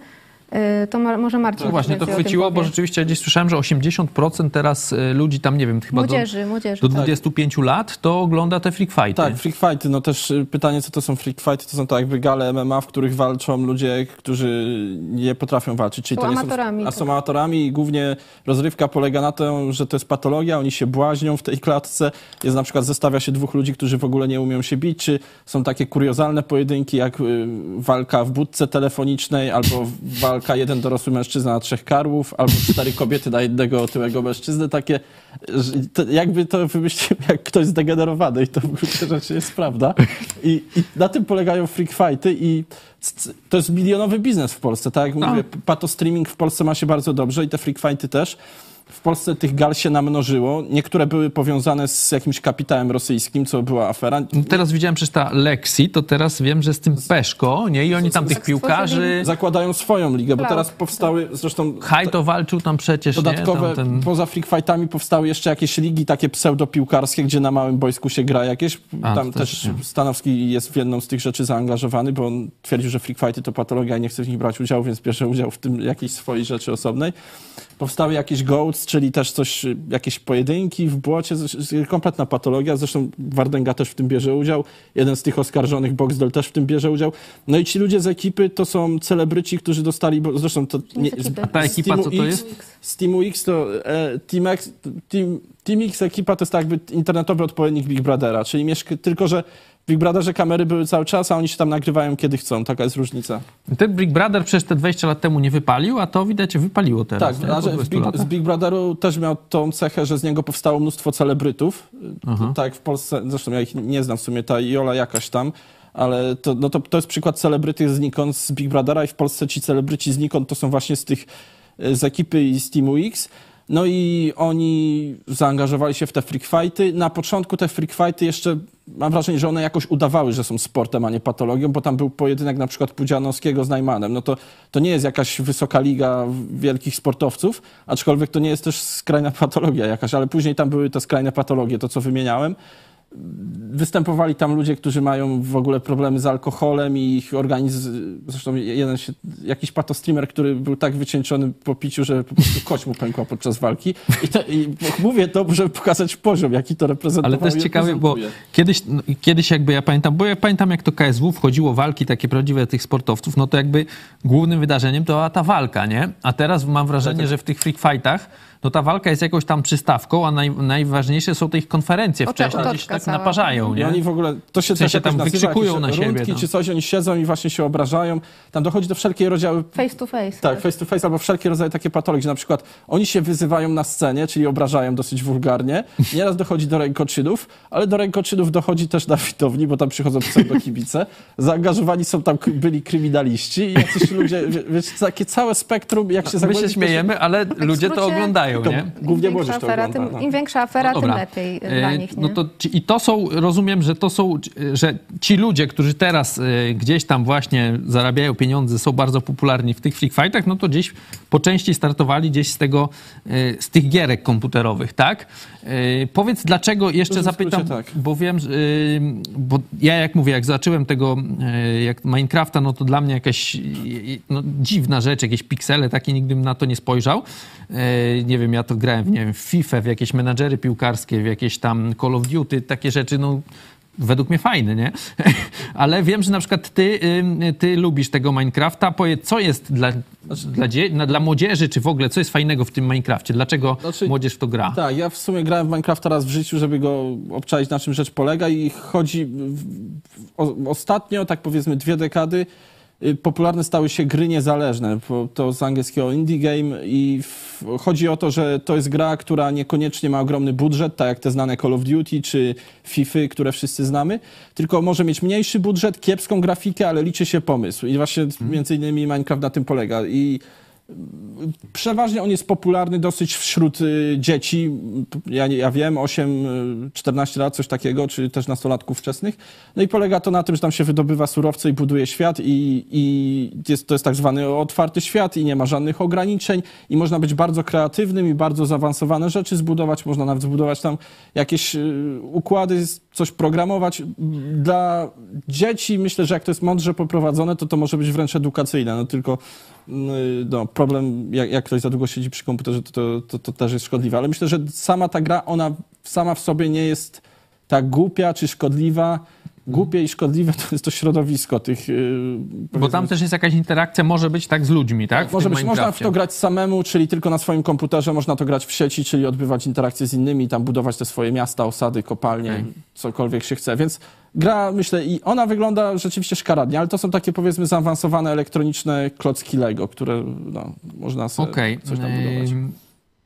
Speaker 3: Y, to ma, może Marcin
Speaker 1: No właśnie, to chwyciło, bo rzeczywiście gdzieś słyszałem, że 80% teraz y, ludzi tam, nie wiem, chyba do,
Speaker 3: Młodzieży, młodzieży.
Speaker 1: do
Speaker 3: tak.
Speaker 1: 25 lat to ogląda te freak fighty.
Speaker 4: Tak, freak fighty, no też y, pytanie, co to są freak fighty, to są tak jakby gale MMA, w których walczą ludzie, którzy nie potrafią walczyć, czyli
Speaker 3: Są
Speaker 4: to nie
Speaker 3: amatorami,
Speaker 4: są, a
Speaker 3: tak.
Speaker 4: są amatorami i głównie rozrywka polega na tym, że to jest patologia, oni się błaźnią w tej klatce, jest na przykład zestawia się dwóch ludzi, którzy w ogóle nie umią się bić, czy są takie kuriozalne pojedynki, jak walka w budce telefonicznej, albo walka jeden dorosły mężczyzna na trzech karłów, albo cztery kobiety na jednego otyłego mężczyznę, takie, to jakby to wymyślił jak ktoś zdegenerowany i to w gruncie rzeczy jest prawda. I, I na tym polegają freak fighty i to jest milionowy biznes w Polsce, tak jak
Speaker 1: No.
Speaker 4: mówię, pato streaming w Polsce ma się bardzo dobrze i te freak fighty też. W Polsce tych gal się namnożyło. Niektóre były powiązane z jakimś kapitałem rosyjskim, co była afera.
Speaker 1: Teraz widziałem przecież ta Lexi, to teraz wiem, że z tym Peszko, nie? I oni tam tych
Speaker 3: tak
Speaker 1: piłkarzy...
Speaker 4: Zakładają swoją ligę, bo teraz powstały zresztą
Speaker 1: Haj to walczył tam przecież,
Speaker 4: Dodatkowe,
Speaker 1: nie? Tam ten...
Speaker 4: poza freak fightami powstały jeszcze jakieś ligi takie pseudopiłkarskie, gdzie na małym boisku się gra jakieś.
Speaker 1: A,
Speaker 4: Tam też
Speaker 1: też nie.
Speaker 4: Stanowski jest w jedną z tych rzeczy zaangażowany, bo on twierdził, że freak fighty to patologia i nie chce w nich brać udziału, więc bierze udział w tym jakiejś swojej rzeczy osobnej. Powstały jakieś goats, czyli też coś, jakieś pojedynki w błocie, kompletna patologia. Zresztą Wardenga też w tym bierze udział. Jeden z tych oskarżonych, Boxdel, też w tym bierze udział. No i ci ludzie z ekipy to są celebryci, którzy dostali, bo zresztą to
Speaker 3: Nie.
Speaker 1: A ta ekipa
Speaker 4: Steamu
Speaker 1: co to
Speaker 4: X,
Speaker 1: jest?
Speaker 4: z Teamu X to e, Team, X, Team, Team X ekipa to jest tak jakby internetowy odpowiednik Big Brothera, czyli mieszka, tylko, że w Big Brotherze kamery były cały czas, a oni się tam nagrywają kiedy chcą, taka jest różnica.
Speaker 1: Ten Big Brother przecież te 20 lat temu nie wypalił, a to widać wypaliło teraz.
Speaker 4: tak,
Speaker 1: nie? 20
Speaker 4: Big, z Big Brotheru też miał tą cechę, że z niego powstało mnóstwo celebrytów,
Speaker 1: Aha.
Speaker 4: tak jak w Polsce, zresztą ja ich nie znam w sumie, ta Jola jakaś tam, ale to, no to, to jest przykład celebryty znikąd z Big Brothera i w Polsce ci celebryci znikąd to są właśnie z tych, e, z ekipy i z Teamu X. No i oni zaangażowali się w te freak fighty. Na początku te freak fighty jeszcze, mam wrażenie, że one jakoś udawały, że są sportem, a nie patologią, bo tam był pojedynek na przykład Pudzianowskiego z Najmanem. No to, to nie jest jakaś wysoka liga wielkich sportowców, aczkolwiek to nie jest też skrajna patologia jakaś, ale później tam były te skrajne patologie, to co wymieniałem. Występowali tam ludzie, którzy mają w ogóle problemy z alkoholem i ich organizm, zresztą jeden się, jakiś patostreamer, który był tak wycieńczony po piciu, że po prostu kość mu pękła podczas walki. I, te, i mówię to, żeby pokazać poziom, jaki to reprezentował.
Speaker 1: Ale też ciekawe, bo
Speaker 4: reprezentuje.
Speaker 1: kiedyś, no, kiedyś jakby ja pamiętam, bo ja pamiętam jak to KSW wchodziło walki takie prawdziwe tych sportowców, no to jakby głównym wydarzeniem to była ta walka, nie? A teraz mam wrażenie, że w tych freak fightach no ta walka jest jakąś tam przystawką, a naj, najważniejsze są te ich konferencje
Speaker 3: Ocze-
Speaker 1: wcześniej, gdzieś tak
Speaker 3: cała.
Speaker 1: naparzają,
Speaker 4: I
Speaker 1: nie?
Speaker 4: oni w ogóle, to się
Speaker 1: W sensie tam wykrzykują na siebie,
Speaker 4: rundki
Speaker 1: no.
Speaker 4: czy coś, oni siedzą i właśnie się obrażają. Tam dochodzi do wszelkiej rodzaju
Speaker 3: Face to face.
Speaker 4: Tak, face to face albo wszelkie rodzaje takie patologii, że na przykład oni się wyzywają na scenie, czyli obrażają dosyć wulgarnie. Nieraz dochodzi do rękoczynów, ale do rękoczynów dochodzi też na widowni, bo tam przychodzą pseudokibice. Zaangażowani są tam byli kryminaliści i jacyś ludzie, wie- wiecie, takie całe spektrum, jak się
Speaker 1: My się śmiejemy, ale
Speaker 3: w
Speaker 1: ludzie to
Speaker 3: skrócie-
Speaker 4: To
Speaker 1: nie?
Speaker 4: głównie
Speaker 3: Im większa afera,
Speaker 4: ogląda.
Speaker 3: tym,
Speaker 4: no.
Speaker 3: Im większa afera, tym
Speaker 1: Dobra.
Speaker 3: lepiej
Speaker 1: E,
Speaker 3: dla nich. Nie?
Speaker 1: No to, ci- I to są, rozumiem, że to są, że ci ludzie, którzy teraz e, gdzieś tam właśnie zarabiają pieniądze, są bardzo popularni w tych freak fightach, no to gdzieś po części startowali gdzieś z tego, e, z tych gierek komputerowych, tak? E, Powiedz, dlaczego, jeszcze zapytam,
Speaker 4: tak.
Speaker 1: bo wiem, że, e, bo ja jak mówię, jak zacząłem tego, e, jak Minecrafta, no to dla mnie jakaś no, dziwna rzecz, jakieś piksele, takie nigdy bym na to nie spojrzał. Nie wiem, ja to grałem w, nie wiem, w FIFA, w jakieś menadżery piłkarskie, w jakieś tam Call of Duty, takie rzeczy, no według mnie fajne, nie? Ale wiem, że na przykład ty, ty lubisz tego Minecrafta. Powiedz, co jest dla, dla, dzie- dla młodzieży, czy w ogóle, co jest fajnego w tym Minecrafcie? Dlaczego
Speaker 4: Znaczy,
Speaker 1: młodzież w to gra?
Speaker 4: Tak, ja w sumie grałem w Minecrafta raz w życiu, żeby go obczaić, na czym rzecz polega i chodzi... W, w, o, ostatnio, tak powiedzmy dwie dekady, popularne stały się gry niezależne. To z angielskiego indie game i chodzi o to, że to jest gra, która niekoniecznie ma ogromny budżet, tak jak te znane Call of Duty czy FIFA, które wszyscy znamy, tylko może mieć mniejszy budżet, kiepską grafikę, ale liczy się pomysł. I właśnie między innymi Minecraft na tym polega. I Przeważnie on jest popularny dosyć wśród y, dzieci. Ja, ja wiem, 8-14 lat, coś takiego, czy też nastolatków wczesnych. No i polega to na tym, że tam się wydobywa surowce i buduje świat i, i jest, to jest tak zwany otwarty świat i nie ma żadnych ograniczeń i można być bardzo kreatywnym i bardzo zaawansowane rzeczy zbudować. Można nawet zbudować tam jakieś y, układy, coś programować. Dla dzieci myślę, że jak to jest mądrze poprowadzone, to to może być wręcz edukacyjne. No tylko no, problem, jak, jak ktoś za długo siedzi przy komputerze, to, to, to, to też jest szkodliwe. Ale myślę, że sama ta gra, ona sama w sobie nie jest tak głupia czy szkodliwa. Głupie i szkodliwe to jest to środowisko tych... yy,
Speaker 1: Bo tam też jest jakaś interakcja, może być tak z ludźmi, tak? W
Speaker 4: może być, można w to grać samemu, czyli tylko na swoim komputerze, można to grać w sieci, czyli odbywać interakcje z innymi, tam budować te swoje miasta, osady, kopalnie,
Speaker 1: Okej.
Speaker 4: cokolwiek się chce. Więc gra, myślę, i ona wygląda rzeczywiście szkaradnie, ale to są takie powiedzmy zaawansowane elektroniczne klocki Lego, które no, można sobie
Speaker 1: Okej.
Speaker 4: coś tam budować.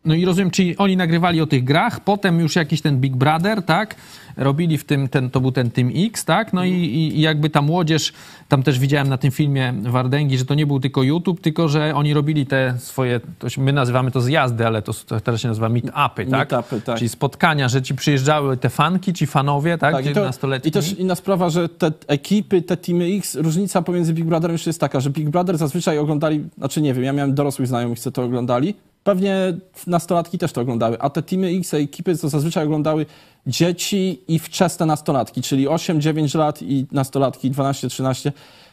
Speaker 1: No i rozumiem, czyli oni nagrywali o tych grach, potem już jakiś ten Big Brother, tak? Robili w tym, ten, to był ten Team X, tak? No i, i, jakby ta młodzież, tam też widziałem na tym filmie Wardęgi, że to nie był tylko YouTube, tylko że oni robili te swoje, to my nazywamy to zjazdy, ale to, to teraz się nazywa meet-upy, tak?
Speaker 4: Meet-upy, tak.
Speaker 1: Czyli spotkania, że ci przyjeżdżały te fanki, ci fanowie, tak?
Speaker 4: Tak, i, to. I też inna sprawa, że te ekipy, te Teamy X, różnica pomiędzy Big Brotherem jeszcze jest taka, że Big Brother zazwyczaj oglądali, znaczy nie wiem, ja miałem dorosłych znajomych, co to oglądali, pewnie nastolatki też to oglądały, a te Teamy X, te ekipy to zazwyczaj oglądały dzieci i wczesne nastolatki, czyli 8-9 lat i nastolatki 12-13.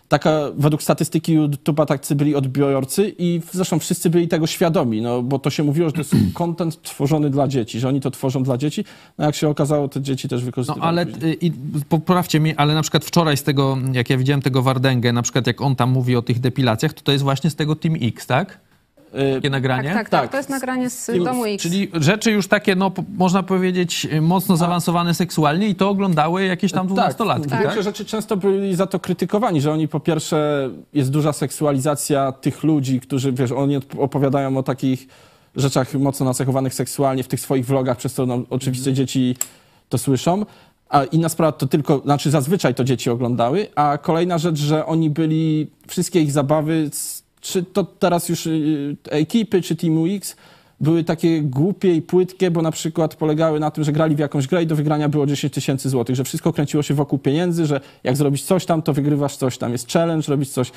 Speaker 4: Taka, według statystyki YouTube'a tacy byli odbiorcy i zresztą wszyscy byli tego świadomi, no bo to się mówiło, że to jest content tworzony dla dzieci, że oni to tworzą dla dzieci. No jak się okazało, te dzieci też
Speaker 1: No
Speaker 4: wykorzystywały.
Speaker 1: ale
Speaker 4: później.
Speaker 1: y, i, poprawcie mnie, ale na przykład wczoraj z tego, jak ja widziałem tego Wardęgę, na przykład jak on tam mówi o tych depilacjach, to to jest właśnie z tego Team X, tak?
Speaker 4: Y,
Speaker 1: Takie nagranie?
Speaker 3: Tak, tak,
Speaker 4: Tak.
Speaker 3: tak. To jest nagranie z domu X.
Speaker 1: Czyli rzeczy już takie, no można powiedzieć, mocno zaawansowane seksualnie i to oglądały jakieś tam dwunastolatki, tak?
Speaker 4: Większe rzeczy często byli za to krytykowani, że oni po pierwsze jest duża seksualizacja tych ludzi, którzy, wiesz, oni op- opowiadają o takich rzeczach mocno nacechowanych seksualnie w tych swoich vlogach, przez to no, oczywiście
Speaker 1: Mhm.
Speaker 4: dzieci to słyszą. A inna sprawa to tylko, znaczy zazwyczaj to dzieci oglądały, a kolejna rzecz, że oni byli, wszystkie ich zabawy, czy to teraz już y, ekipy, czy Teamu X, były takie głupie i płytkie, bo na przykład polegały na tym, że grali w jakąś grę i do wygrania było 10 tysięcy złotych, że wszystko kręciło się wokół pieniędzy, że jak zrobisz coś tam, to wygrywasz coś tam, jest challenge, robisz coś.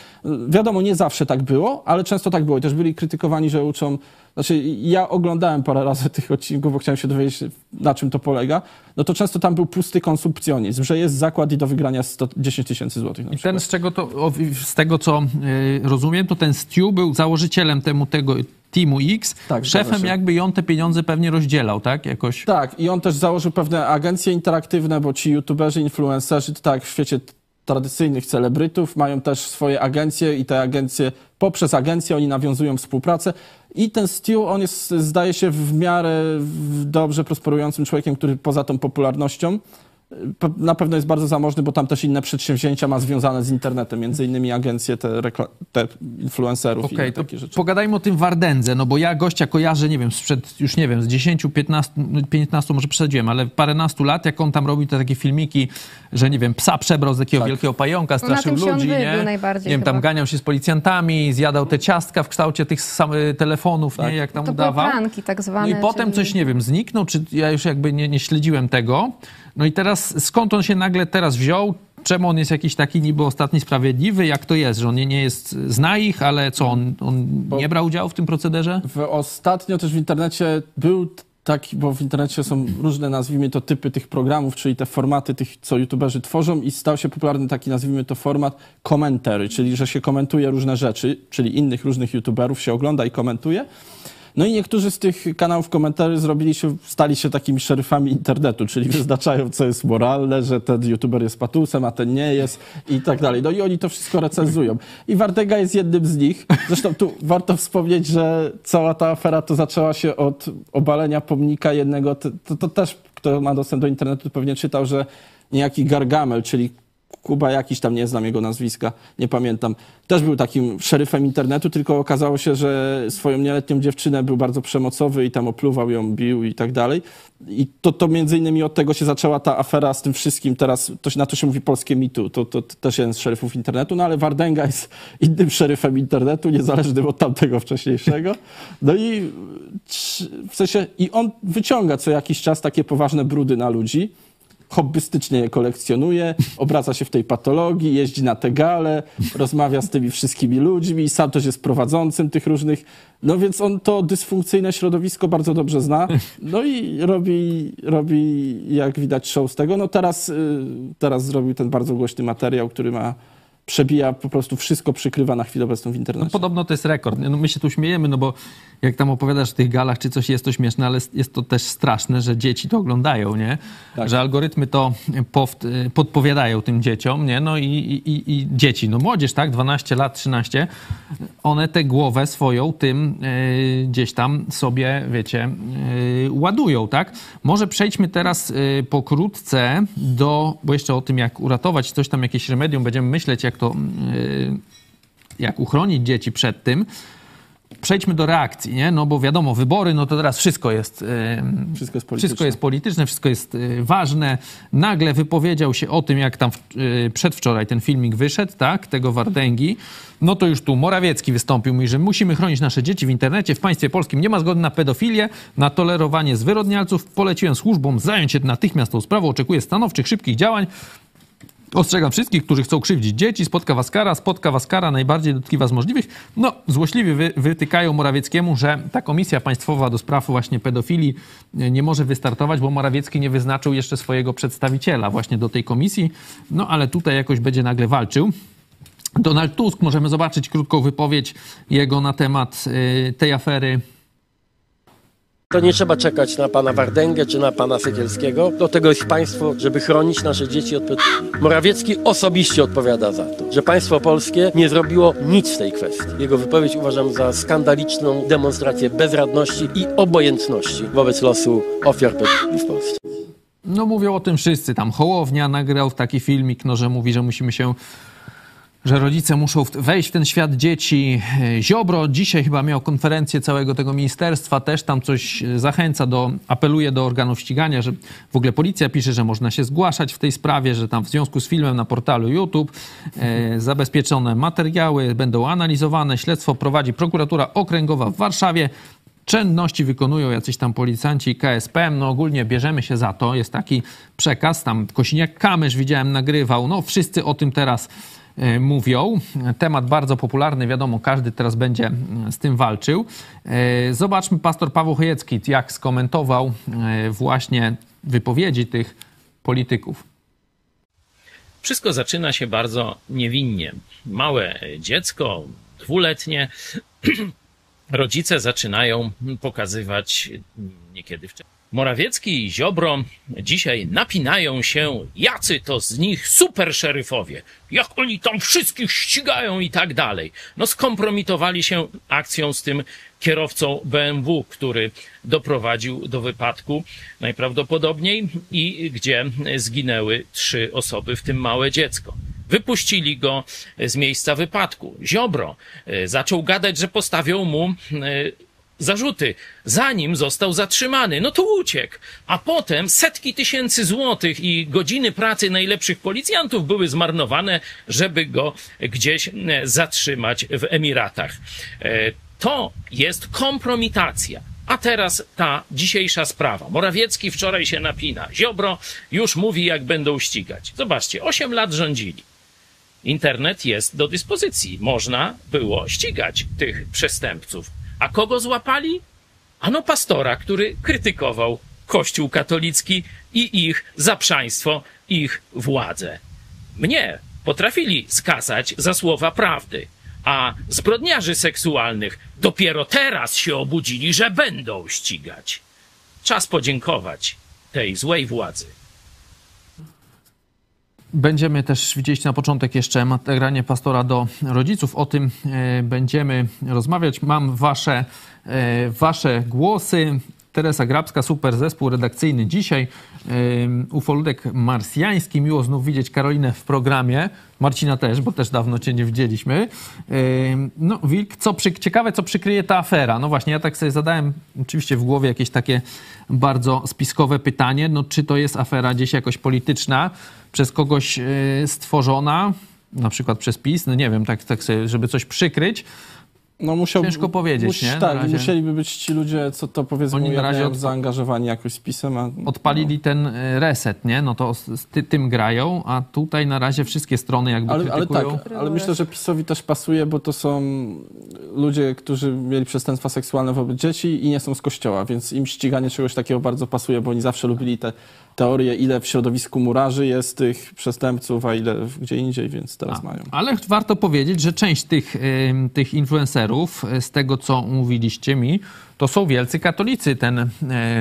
Speaker 4: Wiadomo, nie zawsze tak było, ale często tak było i też byli krytykowani, że uczą znaczy, ja oglądałem parę razy tych odcinków, bo chciałem się dowiedzieć, na czym to polega. No to często tam był pusty konsumpcjonizm, że jest zakład i do wygrania 100, 10 tysięcy złotych.
Speaker 1: I ten, z, czego to, z tego, co y, rozumiem, to ten Stu był założycielem temu tego Teamu X, tak, szefem jakby i on te pieniądze pewnie rozdzielał, tak? Jakoś.
Speaker 4: Tak, i on też założył pewne agencje interaktywne, bo ci youtuberzy, influencerzy, to tak w świecie tradycyjnych celebrytów mają też swoje agencje i te agencje, poprzez agencje oni nawiązują współpracę i ten Stu, on jest, zdaje się, w miarę dobrze prosperującym człowiekiem, który poza tą popularnością na pewno jest bardzo zamożny, bo tam też inne przedsięwzięcia ma związane z internetem, między innymi agencje te, te influencerów okay, i takie rzeczy.
Speaker 1: Pogadajmy o tym Wardędze, no bo ja gościa kojarzę, nie wiem, sprzed już nie wiem, z 10, 15, 15 może przesadziłem, ale paręnastu lat, jak on tam robił te takie filmiki, że nie wiem, psa przebrał z takiego tak. wielkiego pająka, straszył
Speaker 3: no,
Speaker 1: ludzi, nie?
Speaker 3: Najbardziej
Speaker 1: nie wiem, tam ganiał się z policjantami, zjadał te ciastka w kształcie tych samych telefonów, tak. nie? Jak tam
Speaker 3: to
Speaker 1: udawał.
Speaker 3: Pranki tak zwane.
Speaker 1: No i potem coś, nie wiem, zniknął, czy ja już jakby nie, nie śledziłem tego. No i teraz skąd on się nagle teraz wziął? Czemu on jest jakiś taki niby ostatni sprawiedliwy? Jak to jest, że on nie, nie jest, zna ich, ale co, on, on nie brał udziału w tym procederze?
Speaker 4: W, ostatnio też w internecie był taki, bo w internecie są różne, nazwijmy to, typy tych programów, czyli te formaty tych, co youtuberzy tworzą i stał się popularny taki, nazwijmy to, format komentary, czyli że się komentuje różne rzeczy, czyli innych różnych youtuberów się ogląda i komentuje. No i niektórzy z tych kanałów komentarzy zrobili się, stali się takimi szeryfami internetu, czyli wyznaczają, co jest moralne, że ten youtuber jest patusem, a ten nie jest i tak dalej. No i oni to wszystko recenzują. I Wardega jest jednym z nich. Zresztą tu warto wspomnieć, że cała ta afera to zaczęła się od obalenia pomnika jednego, to, to, to też kto ma dostęp do internetu pewnie czytał, że niejaki Gargamel, czyli Kuba jakiś tam, nie znam jego nazwiska, nie pamiętam, też był takim szeryfem internetu, tylko okazało się, że swoją nieletnią dziewczynę był bardzo przemocowy i tam opluwał ją, bił i tak dalej. I to, to między innymi od tego się zaczęła ta afera z tym wszystkim. Teraz to, na to się mówi polskie mitu. To, to, to też jeden z szeryfów internetu, no ale Wardenga jest innym szeryfem internetu, niezależnym od tamtego wcześniejszego. No i w sensie, i on wyciąga co jakiś czas takie poważne brudy na ludzi hobbystycznie je kolekcjonuje, obraca się w tej patologii, jeździ na te gale, rozmawia z tymi wszystkimi ludźmi, sam też jest prowadzącym tych różnych, no więc on to dysfunkcyjne środowisko bardzo dobrze zna, no i robi, robi jak widać show z tego. No teraz, y, teraz zrobił ten bardzo głośny materiał, który ma przebija po prostu wszystko, przykrywa na chwilę obecną w internecie.
Speaker 1: No, podobno to jest rekord. No, my się tu śmiejemy, no bo jak tam opowiadasz o tych galach czy coś, jest to śmieszne, ale jest to też straszne, że dzieci to oglądają, nie? Tak. Że algorytmy to podpowiadają tym dzieciom, nie? No i, i, i, dzieci, no młodzież, tak? 12 lat, 13, one tę głowę swoją tym yy, gdzieś tam sobie, wiecie, yy, ładują, tak? Może przejdźmy teraz yy, pokrótce do, bo jeszcze o tym, jak uratować coś tam, jakieś remedium, będziemy myśleć, jak to, jak uchronić dzieci przed tym, przejdźmy do reakcji, nie? No bo wiadomo, wybory, no to teraz wszystko jest,
Speaker 4: wszystko jest, polityczne.
Speaker 1: wszystko jest polityczne, wszystko jest y, ważne. Nagle wypowiedział się o tym, jak tam y, przedwczoraj ten filmik wyszedł, tak, tego Wardęgi. No to już tu Morawiecki wystąpił, mówi, że musimy chronić nasze dzieci w internecie. W państwie polskim nie ma zgody na pedofilię, na tolerowanie zwyrodnialców. Poleciłem służbom zająć się natychmiast tą sprawą. Oczekuję stanowczych, szybkich działań. Ostrzegam wszystkich, którzy chcą krzywdzić dzieci. Spotka was kara, spotka was kara najbardziej dotkliwa z możliwych. No, złośliwie wy, wytykają Morawieckiemu, że ta komisja państwowa do spraw właśnie pedofilii e, nie może wystartować, bo Morawiecki nie wyznaczył jeszcze swojego przedstawiciela właśnie do tej komisji. No, ale tutaj jakoś będzie nagle walczył. Donald Tusk, możemy zobaczyć krótką wypowiedź jego na temat y, tej afery
Speaker 7: to nie trzeba czekać na pana Wardęgę czy na pana Sekielskiego. Do tego jest państwo, żeby chronić nasze dzieci od Morawiecki osobiście odpowiada za to, że państwo polskie nie zrobiło nic w tej kwestii. Jego wypowiedź uważam za skandaliczną demonstrację bezradności i obojętności wobec losu ofiar pedofilii w Polsce.
Speaker 1: No mówią o tym wszyscy. Tam Hołownia nagrał taki filmik, no, że mówi, że musimy się że rodzice muszą wejść w ten świat dzieci. Ziobro dzisiaj chyba miał konferencję całego tego ministerstwa, też tam coś zachęca do, apeluje do organów ścigania, że w ogóle policja pisze, że można się zgłaszać w tej sprawie, że tam w związku z filmem na portalu YouTube e, zabezpieczone materiały będą analizowane, śledztwo prowadzi prokuratura okręgowa w Warszawie. czynności wykonują jacyś tam policjanci i KSPM. No ogólnie bierzemy się za to. Jest taki przekaz. Tam Kosiniak-Kamysz widziałem nagrywał. No wszyscy o tym teraz e, mówią. Temat bardzo popularny, wiadomo, każdy teraz będzie e, z tym walczył. E, Zobaczmy pastor Paweł Chojecki, jak skomentował e, właśnie wypowiedzi tych polityków.
Speaker 8: Wszystko zaczyna się bardzo niewinnie. Małe dziecko, dwuletnie, rodzice zaczynają pokazywać niekiedy wcześniej. Morawiecki i Ziobro dzisiaj napinają się, jacy to z nich super szeryfowie, jak oni tam wszystkich ścigają i tak dalej. No skompromitowali się akcją z tym kierowcą BMW, który doprowadził do wypadku najprawdopodobniej i gdzie zginęły trzy osoby, w tym małe dziecko. Wypuścili go z miejsca wypadku. Ziobro e, zaczął gadać, że postawią mu e, zarzuty, zanim został zatrzymany. No to uciekł. A potem setki tysięcy złotych i godziny pracy najlepszych policjantów były zmarnowane, żeby go gdzieś e, zatrzymać w Emiratach. E, To jest kompromitacja. A teraz ta dzisiejsza sprawa. Morawiecki wczoraj się napina. Ziobro już mówi, jak będą ścigać. Zobaczcie, 8 lat rządzili. Internet jest do dyspozycji. Można było ścigać tych przestępców. A kogo złapali? Ano pastora, który krytykował Kościół katolicki i ich zaprzaństwo, ich władzę. Mnie potrafili skazać za słowa prawdy, a zbrodniarzy seksualnych dopiero teraz się obudzili, że będą ścigać. Czas podziękować tej złej władzy.
Speaker 1: Będziemy też widzieć na początek jeszcze nagranie pastora do rodziców. O tym e, będziemy rozmawiać. Mam wasze, e, wasze głosy. Teresa Grabska, super zespół redakcyjny dzisiaj. Ufoludek Marsjański. Miło znów widzieć Karolinę w programie. Marcina też, bo też dawno cię nie widzieliśmy. No, Wilk, co przy, ciekawe, co przykryje ta afera. No właśnie, ja tak sobie zadałem oczywiście w głowie jakieś takie bardzo spiskowe pytanie. No, czy to jest afera gdzieś jakoś polityczna, przez kogoś e, stworzona, na przykład przez PiS? No nie wiem, tak, tak sobie, żeby coś przykryć.
Speaker 4: No musiał,
Speaker 1: Ciężko powiedzieć, nie? Na
Speaker 4: Tak,
Speaker 1: razie.
Speaker 4: musieliby być ci ludzie, co to powiedzmy
Speaker 1: Oni na razie od-
Speaker 4: zaangażowani jakoś z pisem, a
Speaker 1: Odpalili ten e, reset, nie? No to z, ty, tym grają, a tutaj na razie wszystkie strony jakby
Speaker 4: Ale, ale
Speaker 1: krytykują.
Speaker 4: tak, ale myślę, że PiSowi też pasuje, bo to są ludzie, którzy mieli przestępstwa seksualne wobec dzieci i nie są z kościoła, więc im ściganie czegoś takiego bardzo pasuje, bo oni zawsze lubili te teorie, ile w środowisku murarzy jest tych przestępców, a ile gdzie indziej, więc teraz mają.
Speaker 1: Ale warto powiedzieć, że część tych, tych influencerów, y, z tego co mówiliście mi, to są wielcy katolicy. Ten y,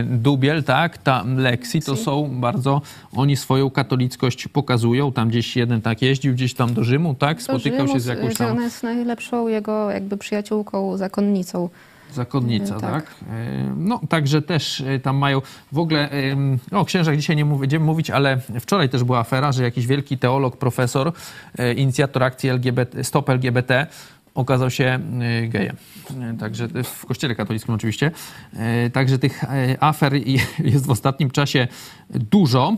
Speaker 1: Dubiel, tak, ta Lexi, to są bardzo, oni swoją katolickość pokazują. Tam gdzieś jeden tak jeździł, gdzieś tam do Rzymu, tak,
Speaker 3: Do
Speaker 1: spotykał
Speaker 3: Rzymu,
Speaker 1: się z jakąś tam
Speaker 3: Ona jest najlepszą jego jakby przyjaciółką, zakonnicą.
Speaker 1: Zakonnica,
Speaker 3: Y,
Speaker 1: tak.
Speaker 3: tak.
Speaker 1: Y, No, także też y, tam mają w ogóle, no, o księżach dzisiaj nie będziemy mówić, ale wczoraj też była afera, że jakiś wielki teolog, profesor, inicjator akcji LGBT, Stop LGBT, okazał się gejem. Także w kościele katolickim oczywiście. Także tych afer jest w ostatnim czasie dużo.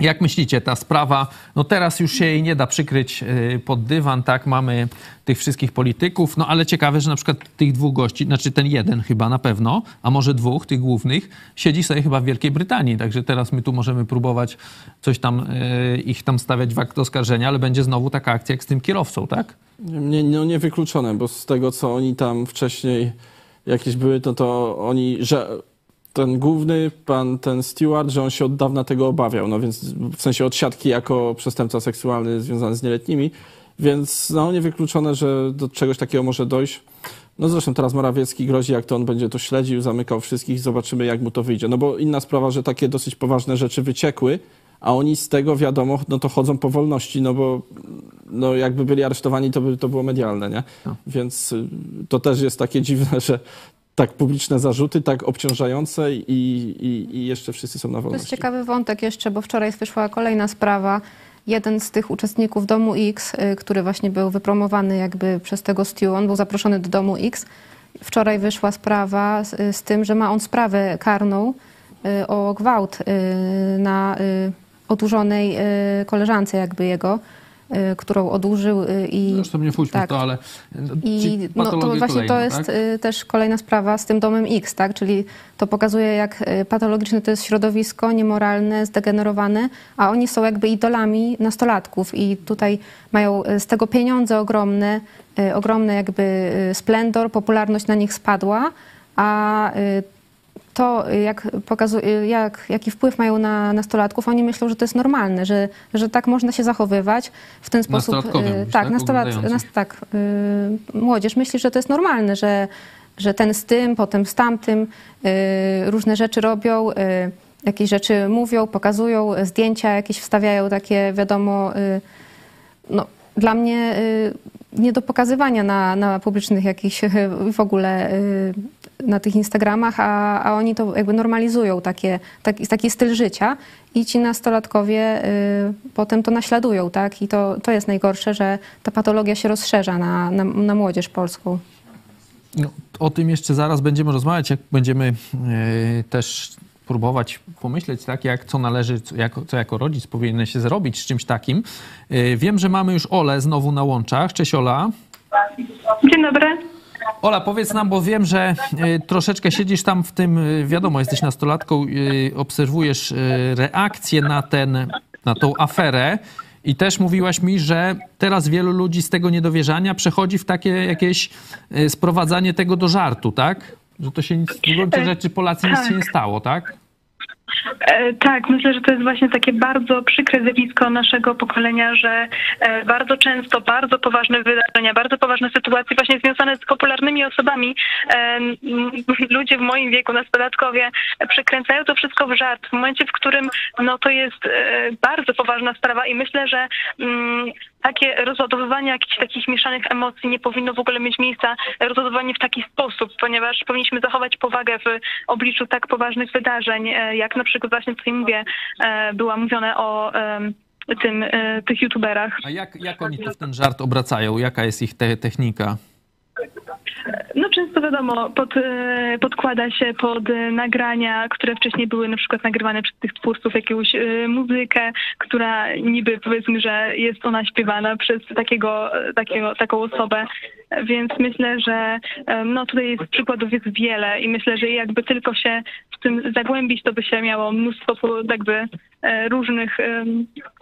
Speaker 1: Jak myślicie, ta sprawa, no teraz już się jej nie da przykryć y, pod dywan, tak, mamy tych wszystkich polityków, no ale ciekawe, że na przykład tych dwóch gości, znaczy ten jeden chyba na pewno, a może dwóch, tych głównych, siedzi sobie chyba w Wielkiej Brytanii, także teraz my tu możemy próbować coś tam, y, ich tam stawiać w akt oskarżenia, ale będzie znowu taka akcja jak z tym kierowcą, tak?
Speaker 4: Nie, no niewykluczone, bo z tego, co oni tam wcześniej jakieś były, to to oni, ten główny, pan ten Stewart, że on się od dawna tego obawiał, no więc w sensie odsiadki jako przestępca seksualny związany z nieletnimi, więc no niewykluczone, że do czegoś takiego może dojść. No zresztą teraz Morawiecki grozi, jak to on będzie to śledził, zamykał wszystkich, zobaczymy jak mu to wyjdzie. No bo inna sprawa, że takie dosyć poważne rzeczy wyciekły, a oni z tego wiadomo, no to chodzą po wolności, no bo no jakby byli aresztowani, to by to było medialne, nie?
Speaker 1: No.
Speaker 4: Więc y, to też jest takie dziwne, że tak publiczne zarzuty, tak obciążające i, i, i jeszcze wszyscy są na
Speaker 3: To jest
Speaker 4: wolności.
Speaker 3: ciekawy wątek jeszcze, bo wczoraj wyszła kolejna sprawa. Jeden z tych uczestników Domu X, y, który właśnie był wypromowany jakby przez tego Stu, on był zaproszony do Domu X. Wczoraj wyszła sprawa z, z tym, że ma on sprawę karną y, o gwałt y, na odurzonej koleżance jakby jego. Y, którą odurzył y, i...
Speaker 1: Zresztą nie wchodźmy
Speaker 3: tak.
Speaker 1: to, ale
Speaker 3: I no, to właśnie to
Speaker 1: kolejną,
Speaker 3: jest
Speaker 1: tak?
Speaker 3: y, też kolejna sprawa z tym domem X, tak? Czyli to pokazuje, jak y, patologiczne to jest środowisko, niemoralne, zdegenerowane, a oni są jakby idolami nastolatków i tutaj mają y, z tego pieniądze ogromne, y, ogromny jakby y, splendor, popularność na nich spadła, a y, to, jak pokazuje, jak, jaki wpływ mają na nastolatków, oni myślą, że to jest normalne, że, że tak można się zachowywać w ten sposób. Y,
Speaker 1: mówisz,
Speaker 3: tak,
Speaker 1: tak?
Speaker 3: nastolat, nas, tak y, młodzież myśli, że to jest normalne, że, że ten z tym, potem z tamtym y, różne rzeczy robią, jakieś rzeczy mówią, pokazują, zdjęcia jakieś wstawiają takie, wiadomo, no, dla mnie y, nie do pokazywania na, na publicznych jakichś y, w ogóle y, na tych Instagramach, a, a oni to jakby normalizują takie, taki, taki styl życia i ci nastolatkowie potem to naśladują, tak? I to, to jest najgorsze, że ta patologia się rozszerza na, na, na młodzież polską.
Speaker 1: No, o tym jeszcze zaraz będziemy rozmawiać, jak będziemy też próbować pomyśleć, tak, jak co należy, co jako, co jako rodzic powinien się zrobić z czymś takim. E, wiem, że mamy już Olę znowu na łączach. Cześć Ola.
Speaker 6: Dzień dobry.
Speaker 1: Ola, powiedz nam, bo wiem, że e, troszeczkę siedzisz tam w tym, e, wiadomo, jesteś nastolatką, obserwujesz reakcję na, ten, na tą aferę i też mówiłaś mi, że teraz wielu ludzi z tego niedowierzania przechodzi w takie jakieś sprowadzanie tego do żartu, tak? Że to się nic, w gruncie
Speaker 6: E,
Speaker 1: rzeczy Polacy nic się
Speaker 6: tak.
Speaker 1: nie stało, tak?
Speaker 6: E, tak, myślę, że to jest właśnie takie bardzo przykre zjawisko naszego pokolenia, że e, bardzo często bardzo poważne wydarzenia, bardzo poważne sytuacje właśnie związane z popularnymi osobami, ludzie w moim wieku, nastolatkowie, przekręcają to wszystko w żart. W momencie, w którym no, to jest bardzo poważna sprawa i myślę, że mm, takie rozładowywanie jakichś takich mieszanych emocji nie powinno w ogóle mieć miejsca, rozładowanie w taki sposób, ponieważ powinniśmy zachować powagę w obliczu tak poważnych wydarzeń, e, jak na przykład właśnie tutaj mówię, e, była mówione o tym, e, tych youtuberach.
Speaker 1: A jak, jak oni to w ten żart obracają? Jaka jest ich te, technika?
Speaker 6: No często wiadomo, pod, e, podkłada się pod e, nagrania, które wcześniej były na przykład nagrywane przez tych twórców jakąś e, muzykę, która niby powiedzmy, że jest ona śpiewana przez takiego, takiego, taką osobę. Więc myślę, że e, no tutaj jest przykładów jest wiele i myślę, że jakby tylko się w tym zagłębić, to by się miało mnóstwo jakby e, różnych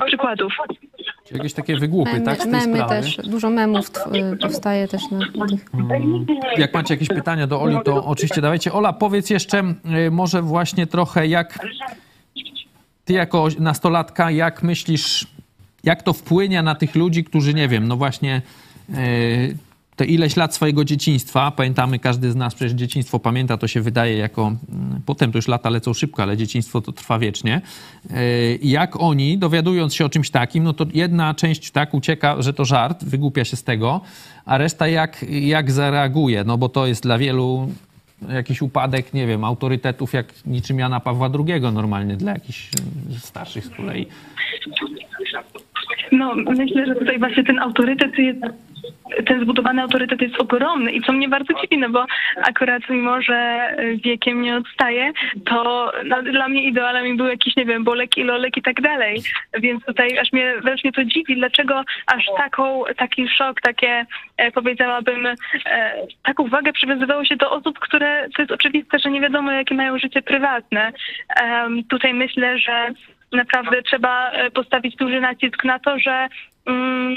Speaker 6: przykładów.
Speaker 1: Jakieś takie wygłupy, tak? Z tej
Speaker 3: memy
Speaker 1: sprawy?
Speaker 3: też, dużo memów powstaje też na, tych.
Speaker 1: Jak macie jakieś pytania do Oli, to oczywiście dawajcie. Ola, powiedz jeszcze y, może właśnie trochę, jak ty jako nastolatka, jak myślisz, jak to wpłynie na tych ludzi, którzy, nie wiem, no właśnie y, te ileś lat swojego dzieciństwa, pamiętamy, każdy z nas przecież dzieciństwo pamięta, to się wydaje jako, mm, potem to już lata lecą szybko, ale dzieciństwo to trwa wiecznie. Y, Jak oni, dowiadując się o czymś takim, no to jedna część tak ucieka, że to żart, wygłupia się z tego, a reszta jak, jak zareaguje, no bo to jest dla wielu jakiś upadek, nie wiem, autorytetów jak niczym Jana Pawła II normalnie dla jakichś y, starszych z kolei.
Speaker 6: No, myślę, że tutaj właśnie ten autorytet jest, ten zbudowany autorytet jest ogromny i co mnie bardzo dziwi, no bo akurat mimo, że wiekiem nie odstaje, to no, dla mnie idealem był jakiś, nie wiem, Bolek i Lolek i tak dalej. Więc tutaj aż mnie, wręcz mnie to dziwi, dlaczego aż taką, taki szok, takie e, powiedziałabym, e, taką uwagę przywiązywało się do osób, które, to jest oczywiste, że nie wiadomo, jakie mają życie prywatne. Tutaj myślę, że naprawdę trzeba e, postawić duży nacisk na to, że mm,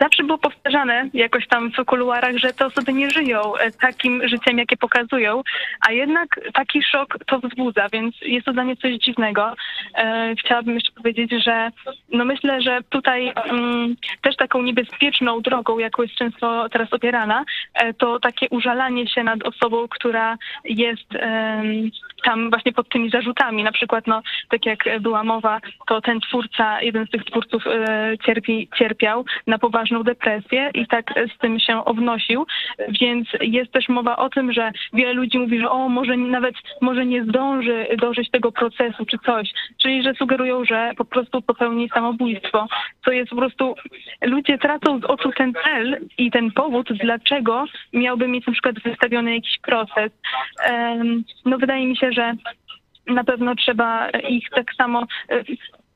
Speaker 6: zawsze było powtarzane jakoś tam w kuluarach, że te osoby nie żyją e, takim życiem, jakie pokazują, a jednak taki szok to wzbudza, więc jest to dla mnie coś dziwnego. E, Chciałabym jeszcze powiedzieć, że no myślę, że tutaj mm, też taką niebezpieczną drogą, jaką jest często teraz opierana, e, to takie użalanie się nad osobą, która jest em, tam właśnie pod tymi zarzutami. Na przykład, no, tak jak była mowa, to ten twórca, jeden z tych twórców cierpi, cierpiał na poważną depresję i tak z tym się obnosił, więc jest też mowa o tym, że wiele ludzi mówi, że o, może nawet może nie zdąży dożyć tego procesu czy coś, czyli że sugerują, że po prostu popełni samobójstwo, co jest po prostu, ludzie tracą z oczu ten cel i ten powód, dlaczego miałby mieć na przykład wystawiony jakiś proces. No wydaje mi się, że na pewno trzeba ich tak samo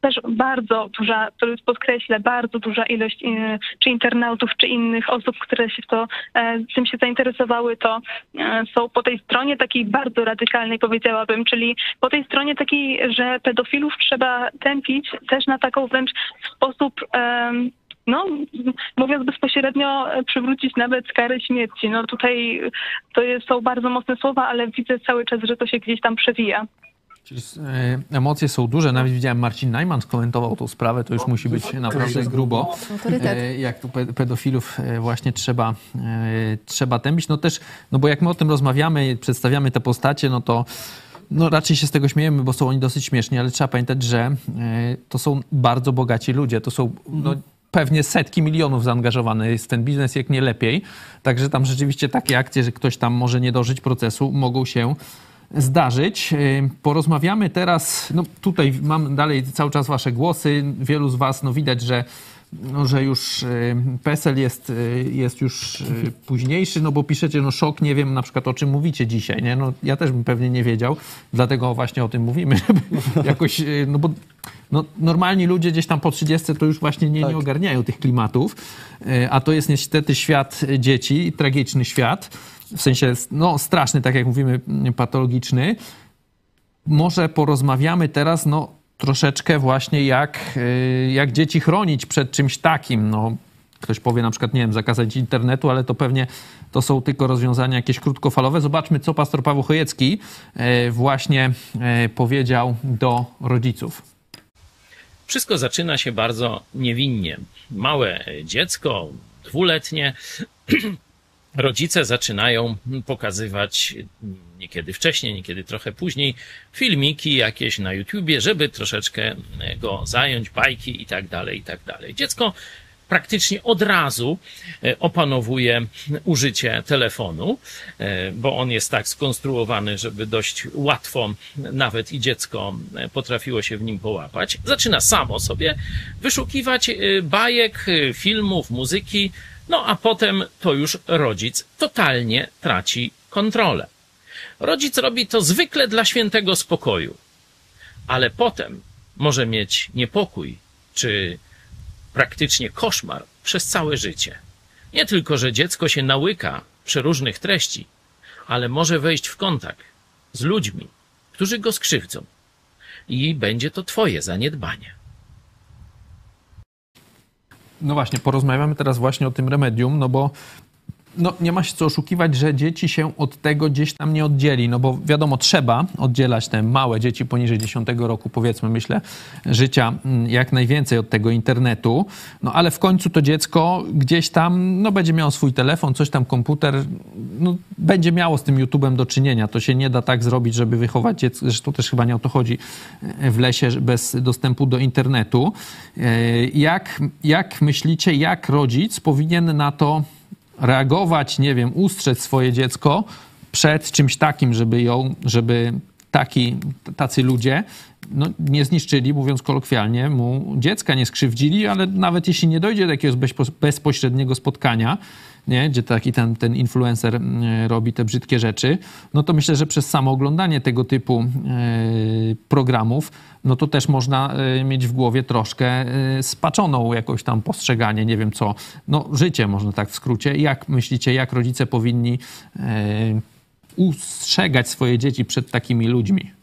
Speaker 6: też bardzo duża, to podkreślę, bardzo duża ilość e, czy internautów, czy innych osób, które się to, e, tym się zainteresowały, to e, są po tej stronie takiej bardzo radykalnej, powiedziałabym, czyli po tej stronie takiej, że pedofilów trzeba tępić też na taką wręcz sposób no, mówiąc bezpośrednio, przywrócić nawet karę śmierci. No tutaj to jest, są bardzo mocne słowa, ale widzę cały czas, że to się gdzieś tam przewija.
Speaker 1: Czyli e, emocje są duże. Nawet widziałem Marcin Najman skomentował tą sprawę. To już musi być naprawdę grubo. E, jak tu pedofilów e, właśnie trzeba, trzeba tępić. No też, no bo jak my o tym rozmawiamy, przedstawiamy te postacie, no to no raczej się z tego śmiejemy, bo są oni dosyć śmieszni, ale trzeba pamiętać, że to są bardzo bogaci ludzie. To są no, pewnie setki milionów zaangażowane jest w ten biznes, jak nie lepiej. Także tam rzeczywiście takie akcje, że ktoś tam może nie dożyć procesu, mogą się zdarzyć. Y, porozmawiamy teraz, no tutaj mam dalej cały czas wasze głosy. Wielu z was, no widać, że no, że już y, PESEL jest, y, jest już późniejszy, no bo piszecie, no szok, nie wiem na przykład o czym mówicie dzisiaj, nie? No ja też bym pewnie nie wiedział, dlatego właśnie o tym mówimy, żeby jakoś, no bo no, normalni ludzie gdzieś tam po 30 to już właśnie nie, tak. nie ogarniają tych klimatów, a to jest niestety świat dzieci, tragiczny świat w sensie no, straszny, tak jak mówimy, patologiczny. Może porozmawiamy teraz no, troszeczkę właśnie jak, y, jak dzieci chronić przed czymś takim. No, ktoś powie na przykład, nie wiem, zakazać internetu, ale to pewnie to są tylko rozwiązania jakieś krótkofalowe. Zobaczmy, co pastor Paweł Chojecki y, właśnie y, powiedział do rodziców.
Speaker 8: Wszystko zaczyna się bardzo niewinnie. Małe dziecko, dwuletnie, rodzice zaczynają pokazywać niekiedy wcześniej, niekiedy trochę później filmiki jakieś na YouTubie, żeby troszeczkę go zająć, bajki i tak dalej, i tak dalej. Dziecko praktycznie od razu e, opanowuje użycie telefonu, e, bo on jest tak skonstruowany, żeby dość łatwo nawet i dziecko e, potrafiło się w nim połapać. Zaczyna samo sobie wyszukiwać bajek, filmów, muzyki, no a potem to już rodzic totalnie traci kontrolę. Rodzic robi to zwykle dla świętego spokoju, ale potem może mieć niepokój czy praktycznie koszmar przez całe życie. Nie tylko, że dziecko się nałyka przeróżnych treści, ale może wejść w kontakt z ludźmi, którzy go skrzywdzą. I będzie to Twoje zaniedbanie.
Speaker 1: No właśnie, porozmawiamy teraz właśnie o tym remedium, no bo no, nie ma się co oszukiwać, że dzieci się od tego gdzieś tam nie oddzieli, no bo wiadomo, trzeba oddzielać te małe dzieci poniżej 10 roku, powiedzmy, myślę, życia mm, jak najwięcej od tego internetu, no ale w końcu to dziecko gdzieś tam, no będzie miało swój telefon, coś tam, komputer, no będzie miało z tym YouTube'em do czynienia. To się nie da tak zrobić, żeby wychować dziecko, zresztą też chyba nie o to chodzi w lesie bez dostępu do internetu. E, jak, jak myślicie, jak rodzic powinien na to reagować, nie wiem, ustrzec swoje dziecko przed czymś takim, żeby ją, żeby taki, tacy ludzie no, nie zniszczyli, mówiąc kolokwialnie, mu dziecka nie skrzywdzili, ale nawet jeśli nie dojdzie do jakiegoś bezpośredniego spotkania, nie? gdzie taki ten, ten influencer mm, robi te brzydkie rzeczy, no to myślę, że przez samo oglądanie tego typu e, programów, no to też można e, mieć w głowie troszkę e, spaczoną jakoś tam postrzeganie, nie wiem co, no życie można tak w skrócie. Jak myślicie, jak rodzice powinni ustrzegać swoje dzieci przed takimi ludźmi?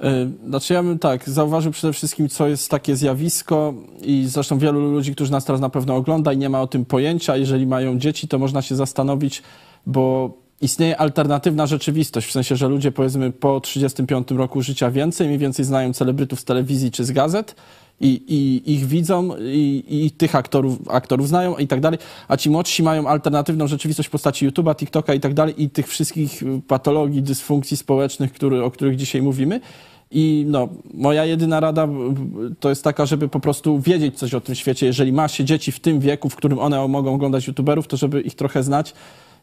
Speaker 4: E, znaczy ja bym tak, zauważył przede wszystkim, co jest takie zjawisko i zresztą wielu ludzi, którzy nas teraz na pewno ogląda i nie ma o tym pojęcia, jeżeli mają dzieci, to można się zastanowić, bo istnieje alternatywna rzeczywistość, w sensie, że ludzie powiedzmy po 35 roku życia więcej, mniej więcej znają celebrytów z telewizji czy z gazet, i, i ich widzą i, i, tych aktorów, aktorów znają i tak dalej, a ci młodsi mają alternatywną rzeczywistość w postaci YouTube'a, TikToka i tak dalej i tych wszystkich patologii, dysfunkcji społecznych, który, o których dzisiaj mówimy. I no, moja jedyna rada to jest taka, żeby po prostu wiedzieć coś o tym świecie. Jeżeli ma się dzieci w tym wieku, w którym one mogą oglądać YouTuberów, to żeby ich trochę znać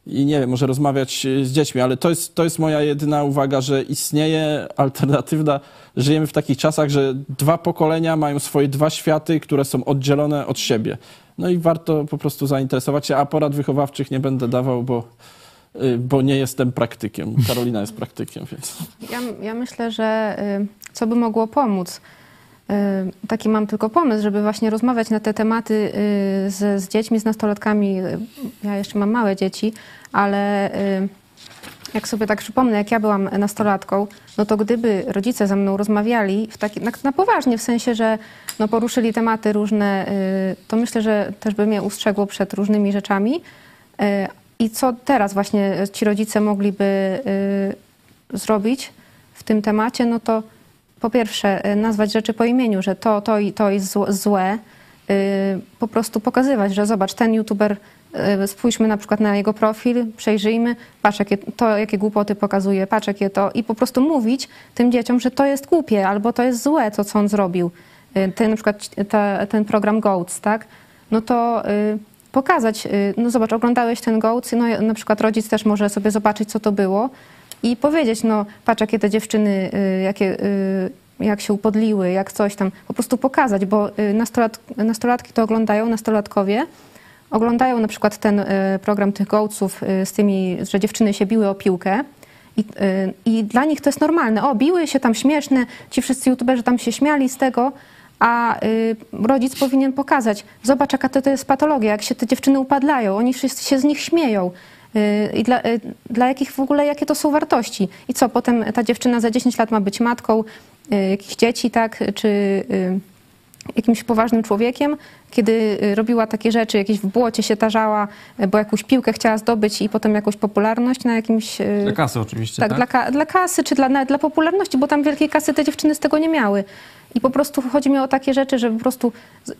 Speaker 4: i nie wiem, może rozmawiać z dziećmi, ale to jest, to jest moja jedyna uwaga, że istnieje alternatywna, żyjemy w takich czasach, że dwa pokolenia mają swoje dwa światy, które są oddzielone od siebie. No i warto po prostu zainteresować się, a porad wychowawczych nie będę dawał, bo, y, bo nie jestem praktykiem. Karolina jest praktykiem, więc...
Speaker 3: Ja, ja myślę, że y, co by mogło pomóc? Taki mam tylko pomysł, żeby właśnie rozmawiać na te tematy y, z, z dziećmi, z nastolatkami. Y, Ja jeszcze mam małe dzieci, ale y, jak sobie tak przypomnę, jak ja byłam nastolatką, no to gdyby rodzice ze mną rozmawiali w taki, na, na poważnie, w sensie, że no poruszyli tematy różne, to myślę, że też by mnie ustrzegło przed różnymi rzeczami. I co teraz właśnie ci rodzice mogliby zrobić w tym temacie, no to po pierwsze y, nazwać rzeczy po imieniu, że to, to i to jest zł- złe. Y, Po prostu pokazywać, że zobacz, ten youtuber, y, spójrzmy na przykład na jego profil, przejrzyjmy, patrz jakie, to, jakie głupoty pokazuje, patrz jakie to i po prostu mówić tym dzieciom, że to jest głupie albo to jest złe, to co on zrobił. Ten na przykład ta, ten program GOATS, tak? No to pokazać, no zobacz, oglądałeś ten GOATS, no na przykład rodzic też może sobie zobaczyć, co to było i powiedzieć, no patrz, jakie te dziewczyny, y, jakie, y, jak się upodliły, jak coś tam, po prostu pokazać, bo y, nastolat, nastolatki to oglądają, nastolatkowie, oglądają na przykład ten program tych gołców z tymi, że dziewczyny się biły o piłkę i, i dla nich to jest normalne. O, biły się tam śmieszne, ci wszyscy youtuberzy tam się śmiali z tego, a y, rodzic powinien pokazać, zobacz jaka to, to jest patologia, jak się te dziewczyny upadlają, oni wszyscy się z nich śmieją. Y, I dla, y, dla jakich w ogóle, jakie to są wartości? I co, potem ta dziewczyna za 10 lat ma być matką y, jakichś dzieci, tak? Czy jakimś poważnym człowiekiem, kiedy y, robiła takie rzeczy, jakieś w błocie się tarzała, y, bo jakąś piłkę chciała zdobyć i potem jakąś popularność na jakimś... y,
Speaker 1: Dla kasy oczywiście,
Speaker 3: tak,
Speaker 1: tak?
Speaker 3: Dla, ka- dla kasy, czy dla, nawet dla popularności, bo tam wielkiej kasy te dziewczyny z tego nie miały. I po prostu chodzi mi o takie rzeczy, że po prostu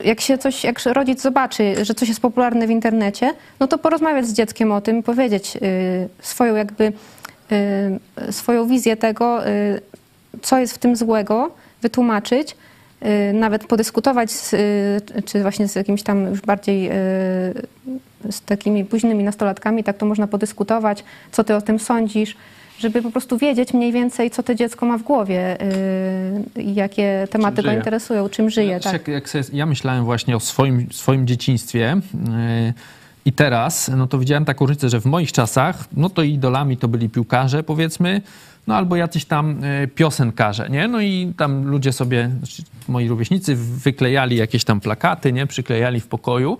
Speaker 3: jak się coś, jak rodzic zobaczy, że coś jest popularne w internecie, no to porozmawiać z dzieckiem o tym, powiedzieć swoją jakby, swoją wizję tego, co jest w tym złego, wytłumaczyć, nawet podyskutować z, y, czy właśnie z jakimś tam już bardziej y, z takimi późnymi nastolatkami, tak to można podyskutować, co ty o tym sądzisz, żeby po prostu wiedzieć mniej więcej, co to dziecko ma w głowie y, i jakie tematy go
Speaker 1: żyje.
Speaker 3: interesują, czym żyje.
Speaker 1: Ja,
Speaker 3: Tak.
Speaker 1: jak, jak sobie, ja myślałem właśnie o swoim, swoim dzieciństwie yy, i teraz, no to widziałem taką różnicę, że w moich czasach, no to idolami to byli piłkarze, powiedzmy, no albo jacyś tam y, piosenkarze, nie? No i tam ludzie sobie, znaczy moi rówieśnicy wyklejali jakieś tam plakaty, nie? Przyklejali w pokoju,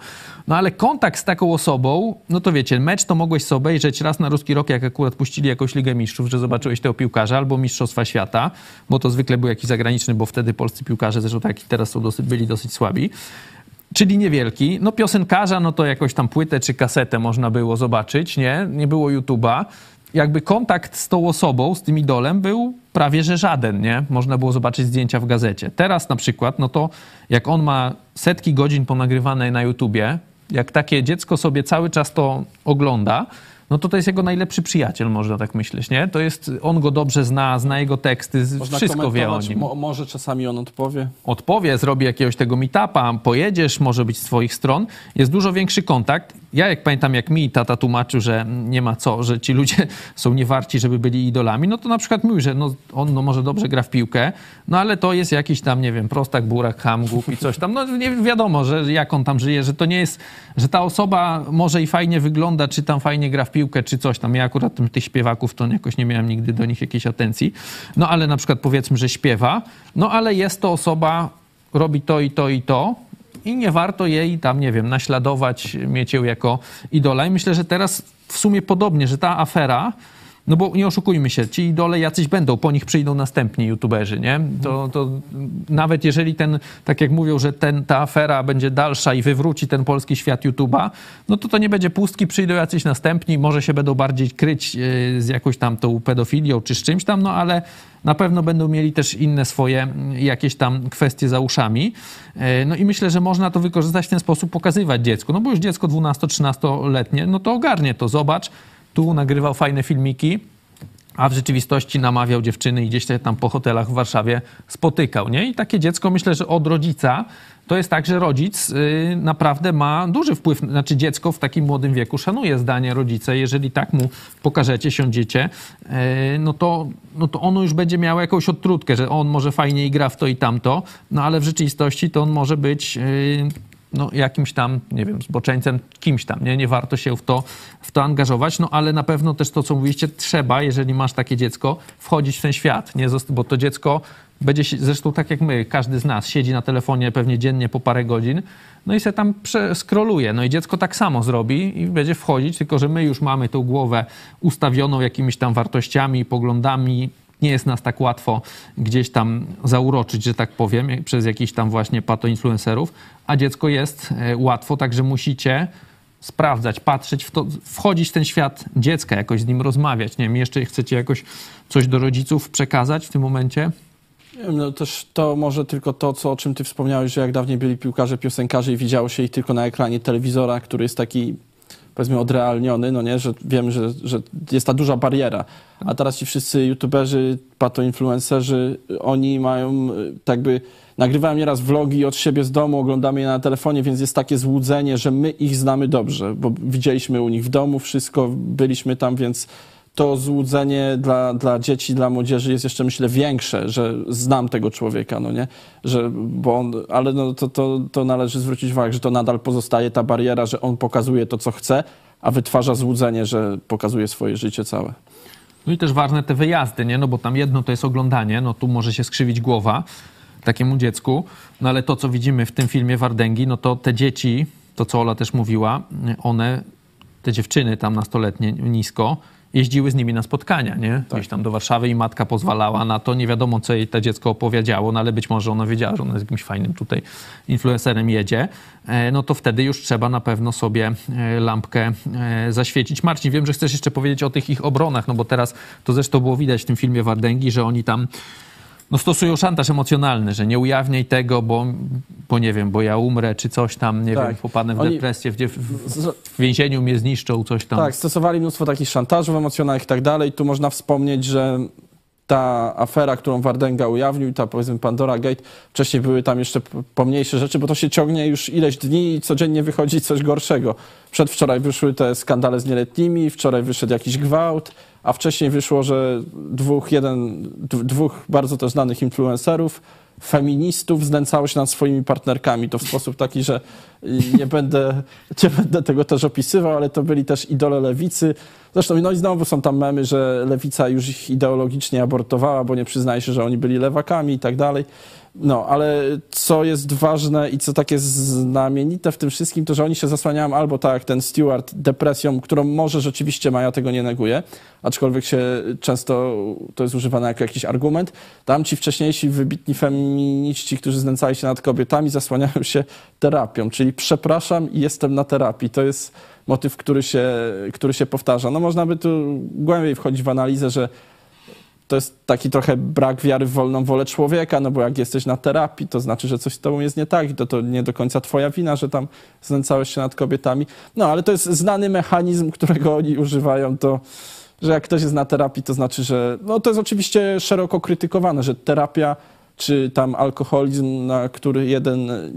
Speaker 1: no ale kontakt z taką osobą, no to wiecie, mecz to mogłeś sobie obejrzeć raz na ruski rok, jak akurat puścili jakąś Ligę Mistrzów, że zobaczyłeś tego piłkarza, albo Mistrzostwa Świata, bo to zwykle był jakiś zagraniczny, bo wtedy polscy piłkarze, zresztą tak i teraz są dosyć, byli dosyć słabi czyli niewielki. No piosenkarza, no to jakąś tam płytę czy kasetę można było zobaczyć, nie? Nie było YouTube'a. Jakby kontakt z tą osobą, z tym idolem był prawie że żaden, nie? Można było zobaczyć zdjęcia w gazecie. Teraz na przykład, no to jak on ma setki godzin ponagrywane na YouTubie, jak takie dziecko sobie cały czas to ogląda, no to to jest jego najlepszy przyjaciel, można tak myśleć, nie? To jest, on go dobrze zna, zna jego teksty,
Speaker 4: Można
Speaker 1: wszystko wie o nim
Speaker 4: Mo, może czasami on odpowie.
Speaker 1: odpowie, zrobi jakiegoś tego meetupa, pojedziesz, może być z twoich stron, jest dużo większy kontakt. Ja jak pamiętam, jak mi tata tłumaczył, że nie ma co, że ci ludzie są niewarci, żeby byli idolami, no to na przykład mówił, że no, on no może dobrze gra w piłkę, no ale to jest jakiś tam, nie wiem, prostak, burak, ham, głupi, coś tam. No nie wiadomo, że jak on tam żyje, że to nie jest, że ta osoba może i fajnie wygląda, czy tam fajnie gra w piłkę, czy coś tam. Ja akurat tych śpiewaków to jakoś nie miałem nigdy do nich jakiejś atencji. No ale na przykład powiedzmy, że śpiewa, no ale jest to osoba, robi to i to i to i nie warto jej tam, nie wiem, naśladować, mieć ją jako idola. I myślę, że teraz w sumie podobnie, że ta afera, no bo nie oszukujmy się, ci idole jacyś będą, po nich przyjdą następni youtuberzy, nie? To, to nawet jeżeli ten, tak jak mówią, że ten, ta afera będzie dalsza i wywróci ten polski świat YouTube'a, no to to nie będzie pustki, przyjdą jacyś następni, może się będą bardziej kryć yy, z jakąś tam tą pedofilią czy z czymś tam, no ale na pewno będą mieli też inne swoje jakieś tam kwestie za uszami. E, No i myślę, że można to wykorzystać w ten sposób, pokazywać dziecku. No bo już dziecko 12-13-letnie, no to ogarnie to, zobacz, tu nagrywał fajne filmiki, a w rzeczywistości namawiał dziewczyny i gdzieś tam po hotelach w Warszawie spotykał, nie? I takie dziecko, myślę, że od rodzica, to jest tak, że rodzic y, naprawdę ma duży wpływ, znaczy dziecko w takim młodym wieku szanuje zdanie rodzica. Jeżeli tak mu pokażecie, siądziecie, y, no, to, no to ono już będzie miało jakąś odtrutkę, że on może fajnie i gra w to i tamto, no ale w rzeczywistości to on może być... No, jakimś tam, nie wiem, zboczeńcem, kimś tam, nie? Nie warto się w to, w to angażować, no ale na pewno też to, co mówiliście, trzeba, jeżeli masz takie dziecko, wchodzić w ten świat, nie? Bo to dziecko będzie, się- zresztą tak jak my, każdy z nas siedzi na telefonie pewnie dziennie po parę godzin, no i se tam skroluje. No i dziecko tak samo zrobi i będzie wchodzić, tylko że my już mamy tą głowę ustawioną jakimiś tam wartościami, poglądami. Nie jest nas tak łatwo gdzieś tam zauroczyć, że tak powiem, przez jakichś tam właśnie patoinfluencerów, a dziecko jest e, łatwo, także musicie sprawdzać, patrzeć w to, wchodzić w ten świat dziecka, jakoś z nim rozmawiać. Nie wiem, jeszcze chcecie jakoś coś do rodziców przekazać w tym momencie?
Speaker 4: No też to może tylko to, co, o czym ty wspomniałeś, że jak dawniej byli piłkarze, piosenkarze i widziało się ich tylko na ekranie telewizora, który jest taki powiedzmy odrealniony, no nie, że wiemy, że, że jest ta duża bariera. A teraz ci wszyscy youtuberzy, patoinfluencerzy, oni mają y, tak by nagrywają nieraz vlogi od siebie z domu, oglądamy je na telefonie, więc jest takie złudzenie, że my ich znamy dobrze, bo widzieliśmy u nich w domu wszystko, byliśmy tam, więc to złudzenie dla, dla dzieci, dla młodzieży jest jeszcze, myślę, większe, że znam tego człowieka, no nie? Że, bo on, ale no to, to, to należy zwrócić uwagę, że to nadal pozostaje ta bariera, że on pokazuje to, co chce, a wytwarza złudzenie, że pokazuje swoje życie całe.
Speaker 1: No i też ważne te wyjazdy, nie? No bo tam jedno to jest oglądanie, no tu może się skrzywić głowa takiemu dziecku, no ale to, co widzimy w tym filmie Wardęgi, no to te dzieci, to co Ola też mówiła, one, te dziewczyny tam nastoletnie, nisko, jeździły z nimi na spotkania, nie? Gdzieś tam do Warszawy i matka pozwalała na to. Nie wiadomo, co jej to dziecko opowiedziało, no ale być może ona wiedziała, że ona z jakimś fajnym tutaj influencerem jedzie. E, No to wtedy już trzeba na pewno sobie e, lampkę e, zaświecić. Marcin, wiem, że chcesz jeszcze powiedzieć o tych ich obronach, no bo teraz to zresztą było widać w tym filmie Wardęgi, że oni tam no stosują szantaż emocjonalny, że nie ujawniaj tego, bo, bo nie wiem, bo ja umrę, czy coś tam, nie
Speaker 4: Tak.
Speaker 1: wiem, popadnę w
Speaker 4: Oni-
Speaker 1: depresję, w, w, w więzieniu mnie zniszczą, coś tam.
Speaker 4: Tak, stosowali mnóstwo takich szantażów emocjonalnych i tak dalej. Tu można wspomnieć, że ta afera, którą Wardęga ujawnił, ta powiedzmy Pandora Gate, wcześniej były tam jeszcze pomniejsze rzeczy, bo to się ciągnie już ileś dni i codziennie wychodzi coś gorszego. Przedwczoraj wyszły te skandale z nieletnimi, wczoraj wyszedł jakiś gwałt, a wcześniej wyszło, że dwóch, jeden, dwóch bardzo też znanych influencerów, feministów znęcało się nad swoimi partnerkami. To w sposób taki, że nie będę, nie będę tego też opisywał, ale to byli też idole lewicy. Zresztą, no i znowu są tam memy, że lewica już ich ideologicznie abortowała, bo nie przyznaje się, że oni byli lewakami i tak dalej. No, ale co jest ważne i co takie znamienite w tym wszystkim, to że oni się zasłaniają albo tak ten Stewart depresją, którą może rzeczywiście ma, ja tego nie neguję, aczkolwiek się często to jest używane jako jakiś argument. Tam ci wcześniejsi wybitni feminiści, którzy znęcali się nad kobietami, zasłaniają się terapią, czyli przepraszam i jestem na terapii. To jest motyw, który się, który się powtarza. No można by tu głębiej wchodzić w analizę, że to jest taki trochę brak wiary w wolną wolę człowieka, no bo jak jesteś na terapii, to znaczy, że coś z tobą jest nie tak i to, to nie do końca twoja wina, że tam znęcałeś się nad kobietami. No, ale to jest znany mechanizm, którego oni używają, to że jak ktoś jest na terapii, to znaczy, że no to jest oczywiście szeroko krytykowane, że terapia czy tam alkoholizm, na który jeden y,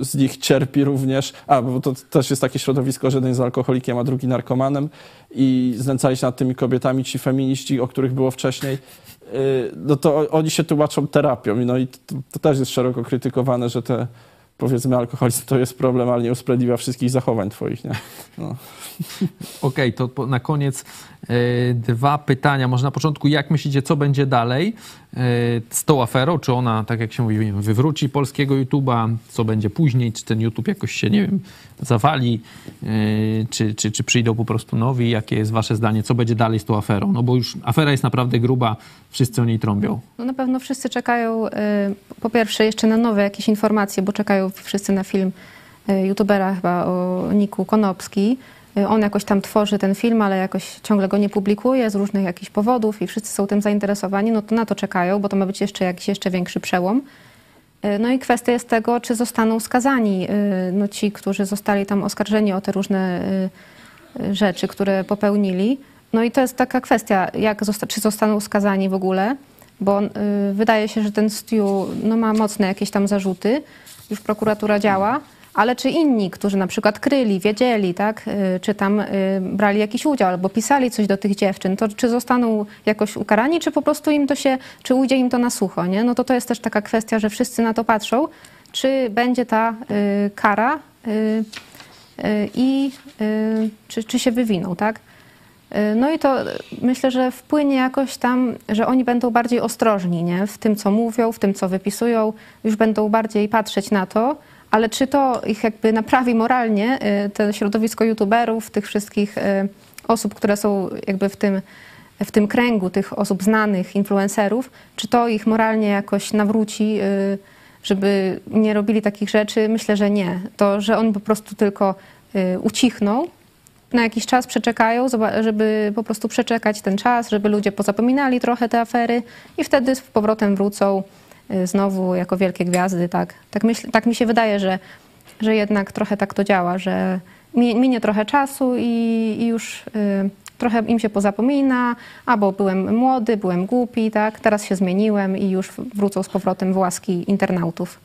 Speaker 4: y, z nich cierpi również, a bo to też jest takie środowisko, że jeden jest alkoholikiem, a drugi narkomanem i znęcali się nad tymi kobietami ci feminiści, o których było wcześniej, y, no to oni się tłumaczą terapią. No i to, to też jest szeroko krytykowane, że te powiedzmy alkoholizm to jest problem, ale nie usprawiedliwia wszystkich zachowań twoich, nie? No.
Speaker 1: Okej, to po, na koniec dwa pytania. Może na początku, jak myślicie, co będzie dalej z tą aferą? Czy ona, tak jak się mówi, wiem, wywróci polskiego YouTube'a? Co będzie później? Czy ten YouTube jakoś się, nie wiem, zawali? E, czy, czy, czy przyjdą po prostu nowi? Jakie jest wasze zdanie? Co będzie dalej z tą aferą? No bo już afera jest naprawdę gruba, wszyscy o niej trąbią.
Speaker 3: No na pewno wszyscy czekają, y, po pierwsze jeszcze na nowe jakieś informacje, bo czekają wszyscy na film youtubera chyba o Niku Konopski. Y, On jakoś tam tworzy ten film, ale jakoś ciągle go nie publikuje z różnych jakichś powodów i wszyscy są tym zainteresowani, no to na to czekają, bo to ma być jeszcze jakiś jeszcze większy przełom. Y, No i kwestia jest tego, czy zostaną skazani y, no ci, którzy zostali tam oskarżeni o te różne rzeczy, które popełnili. No i to jest taka kwestia, jak zosta- czy zostaną skazani w ogóle, bo wydaje się, że ten Stu no, ma mocne jakieś tam zarzuty, już prokuratura działa, ale czy inni, którzy na przykład kryli, wiedzieli, tak, y, czy tam y, brali jakiś udział albo pisali coś do tych dziewczyn, to czy zostaną jakoś ukarani, czy po prostu im to się, czy ujdzie im to na sucho, nie? No to to jest też taka kwestia, że wszyscy na to patrzą. czy będzie ta y, kara i czy, czy się wywiną, tak? No i to myślę, że wpłynie jakoś tam, że oni będą bardziej ostrożni nie? w tym, co mówią, w tym, co wypisują, już będą bardziej patrzeć na to, ale czy to ich jakby naprawi moralnie, y, to środowisko youtuberów, tych wszystkich y, osób, które są jakby w tym, w tym kręgu tych osób znanych, influencerów, czy to ich moralnie jakoś nawróci, y, żeby nie robili takich rzeczy? Myślę, że nie. To, że oni po prostu tylko ucichną, na jakiś czas przeczekają, żeby po prostu przeczekać ten czas, żeby ludzie pozapominali trochę te afery i wtedy z powrotem wrócą znowu jako wielkie gwiazdy. Tak, tak, myśl, tak mi się wydaje, że, że jednak trochę tak to działa, że mi- minie trochę czasu i, i już y, trochę im się pozapomina, albo byłem młody, byłem głupi, tak, teraz się zmieniłem i już wrócą z powrotem w łaski internautów.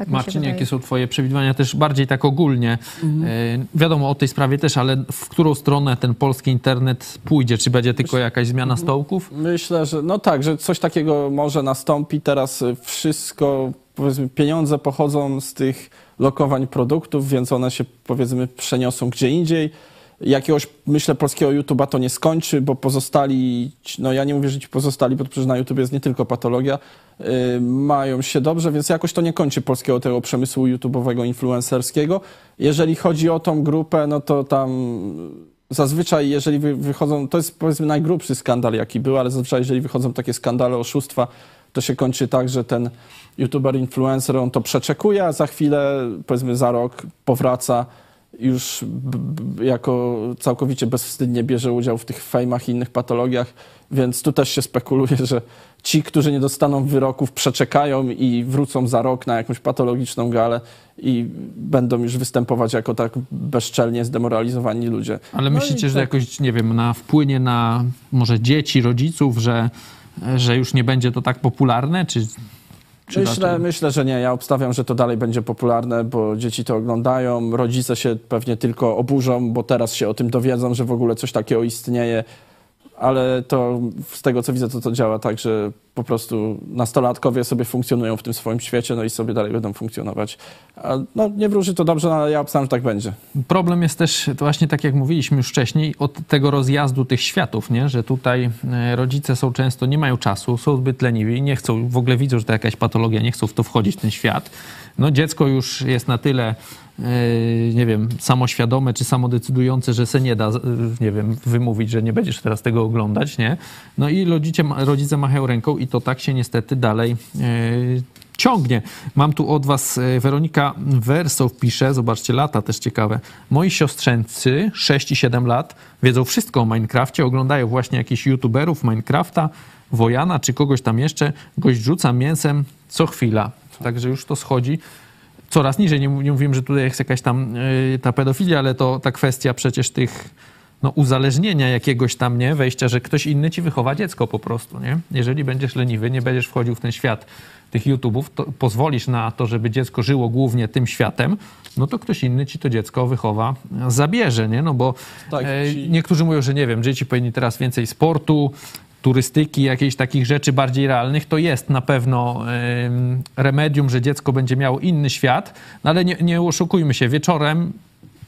Speaker 3: Tak
Speaker 1: Marcin, jakie są twoje przewidywania też bardziej tak ogólnie?
Speaker 4: Mhm.
Speaker 1: E, wiadomo o tej sprawie też, ale w którą stronę ten polski internet pójdzie? Czy będzie tylko jakaś zmiana
Speaker 4: Mhm.
Speaker 1: stołków?
Speaker 4: Myślę, że no tak, że coś takiego może nastąpi. Teraz y, wszystko, powiedzmy, pieniądze pochodzą z tych lokowań produktów, więc one się, powiedzmy, przeniosą gdzie indziej. Jakiegoś, myślę, polskiego YouTube'a to nie skończy, bo pozostali, no ja nie mówię, że ci pozostali, bo przecież na YouTube jest nie tylko patologia, y, mają się dobrze, więc jakoś to nie kończy polskiego tego przemysłu YouTube'owego, influencerskiego. Jeżeli chodzi o tą grupę, no to tam zazwyczaj, jeżeli wy, wychodzą, to jest powiedzmy najgrubszy skandal, jaki był, ale zazwyczaj, jeżeli wychodzą takie skandale oszustwa, to się kończy tak, że ten youtuber, influencer, on to przeczekuje, a za chwilę, powiedzmy za rok, powraca już jako całkowicie bezwstydnie bierze udział w tych fejmach i innych patologiach, więc tu też się spekuluje, że ci, którzy nie dostaną wyroków, przeczekają i wrócą za rok na jakąś patologiczną galę i będą już występować jako tak bezczelnie zdemoralizowani ludzie.
Speaker 1: Ale
Speaker 4: No
Speaker 1: myślicie, że
Speaker 4: tak.
Speaker 1: jakoś, nie wiem, na wpłynie na może dzieci, rodziców, że, że już nie będzie to tak popularne? Czy, czy
Speaker 4: Myślę, myślę, że nie. Ja obstawiam, że to dalej będzie popularne, bo dzieci to oglądają. Rodzice się pewnie tylko oburzą, bo teraz się o tym dowiedzą, że w ogóle coś takiego istnieje. Ale to z tego co widzę, to to działa tak, że po prostu nastolatkowie sobie funkcjonują w tym swoim świecie, no i sobie dalej będą funkcjonować. No nie wróży to dobrze, no, ale ja obstawiam, że tak będzie.
Speaker 1: Problem jest też to właśnie tak, jak mówiliśmy już wcześniej, od tego rozjazdu tych światów, nie? że tutaj e, rodzice są często, nie mają czasu, są zbyt leniwi, nie chcą, w ogóle widzą, że to jakaś patologia, nie chcą w to wchodzić, w ten świat. No dziecko już jest na tyle, nie wiem, samoświadome czy samodecydujące, że se nie da, e, nie wiem, wymówić, że nie będziesz teraz tego oglądać, nie? No i rodzice, rodzice machają ręką i to tak się niestety dalej e, ciągnie. Mam tu od was, Weronika Wersow pisze, zobaczcie, lata też ciekawe. Moi siostrzeńcy, 6 i 7 lat, wiedzą wszystko o Minecrafcie, oglądają właśnie jakichś youtuberów Minecrafta, Wojana czy kogoś tam jeszcze, gość rzuca mięsem co chwila. Także już to schodzi coraz niżej. Nie, nie mówimy, że tutaj jest jakaś tam y, ta pedofilia, ale to ta kwestia przecież tych no, uzależnienia jakiegoś tam, nie? Wejścia, że ktoś inny ci wychowa dziecko po prostu, nie? Jeżeli będziesz leniwy, nie będziesz wchodził w ten świat tych YouTubów, to pozwolisz na to, żeby dziecko żyło głównie tym światem, no to ktoś inny ci to dziecko wychowa, zabierze, nie? No bo
Speaker 4: Tak,
Speaker 1: e,
Speaker 4: ci-
Speaker 1: niektórzy mówią, że nie wiem, dzieci powinni teraz więcej sportu, turystyki, jakichś takich rzeczy bardziej realnych, to jest na pewno em, remedium, że dziecko będzie miało inny świat, no ale nie, nie oszukujmy się, wieczorem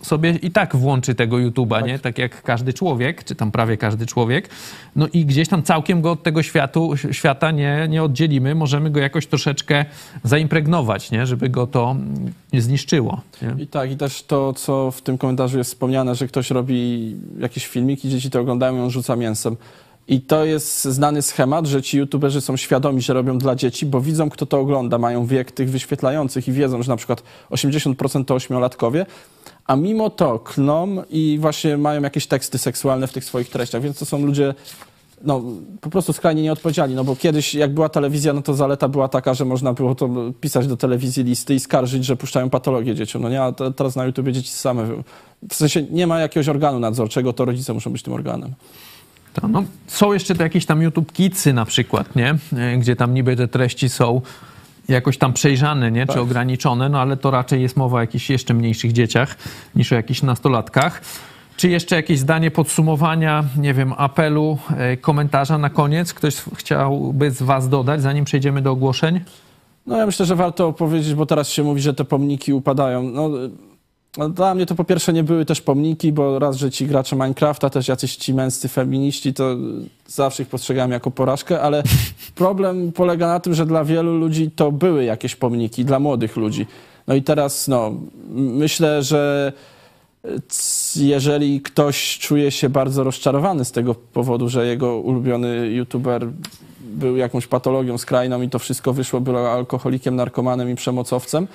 Speaker 1: sobie i tak włączy tego YouTube'a, nie? Tak jak każdy człowiek, czy tam prawie każdy człowiek. No i gdzieś tam całkiem go od tego światu, świata nie, nie oddzielimy. Możemy go jakoś troszeczkę zaimpregnować, nie? Żeby go to nie zniszczyło. Nie?
Speaker 4: I tak, i też to, co w tym komentarzu jest wspomniane, że ktoś robi jakieś filmiki, dzieci to oglądają i on rzuca mięsem. I to jest znany schemat, że ci youtuberzy są świadomi, że robią dla dzieci, bo widzą, kto to ogląda, mają wiek tych wyświetlających i wiedzą, że na przykład 80% to ośmiolatkowie, a mimo to klną i właśnie mają jakieś teksty seksualne w tych swoich treściach, więc to są ludzie no, po prostu skrajnie nieodpowiedzialni, no bo kiedyś jak była telewizja, no to zaleta była taka, że można było to pisać do telewizji listy i skarżyć, że puszczają patologię dzieciom. No nie, a te, teraz na YouTubie dzieci same, w sensie nie ma jakiegoś organu nadzorczego, to rodzice muszą być tym organem.
Speaker 1: To, no, są jeszcze te jakieś tam YouTube Kidsy na przykład, nie? E, Gdzie tam niby te treści są jakoś tam przejrzane, nie? Czy
Speaker 4: Tak.
Speaker 1: ograniczone, no ale to raczej jest mowa o jakichś jeszcze mniejszych dzieciach niż o jakichś nastolatkach. Czy jeszcze jakieś zdanie podsumowania, nie wiem, apelu, e, komentarza na koniec? Ktoś chciałby z was dodać, zanim przejdziemy do ogłoszeń?
Speaker 4: No ja myślę, że warto powiedzieć, bo teraz się mówi, że te pomniki upadają. No, no, dla mnie to po pierwsze nie były też pomniki, bo raz, że ci gracze Minecrafta, też jacyś ci męscy feminiści, to zawsze ich postrzegałem jako porażkę, ale problem polega na tym, że dla wielu ludzi to były jakieś pomniki, dla młodych ludzi. No i teraz, no, myślę, że c- jeżeli ktoś czuje się bardzo rozczarowany z tego powodu, że jego ulubiony youtuber był jakąś patologią skrajną i to wszystko wyszło, był alkoholikiem, narkomanem i przemocowcem,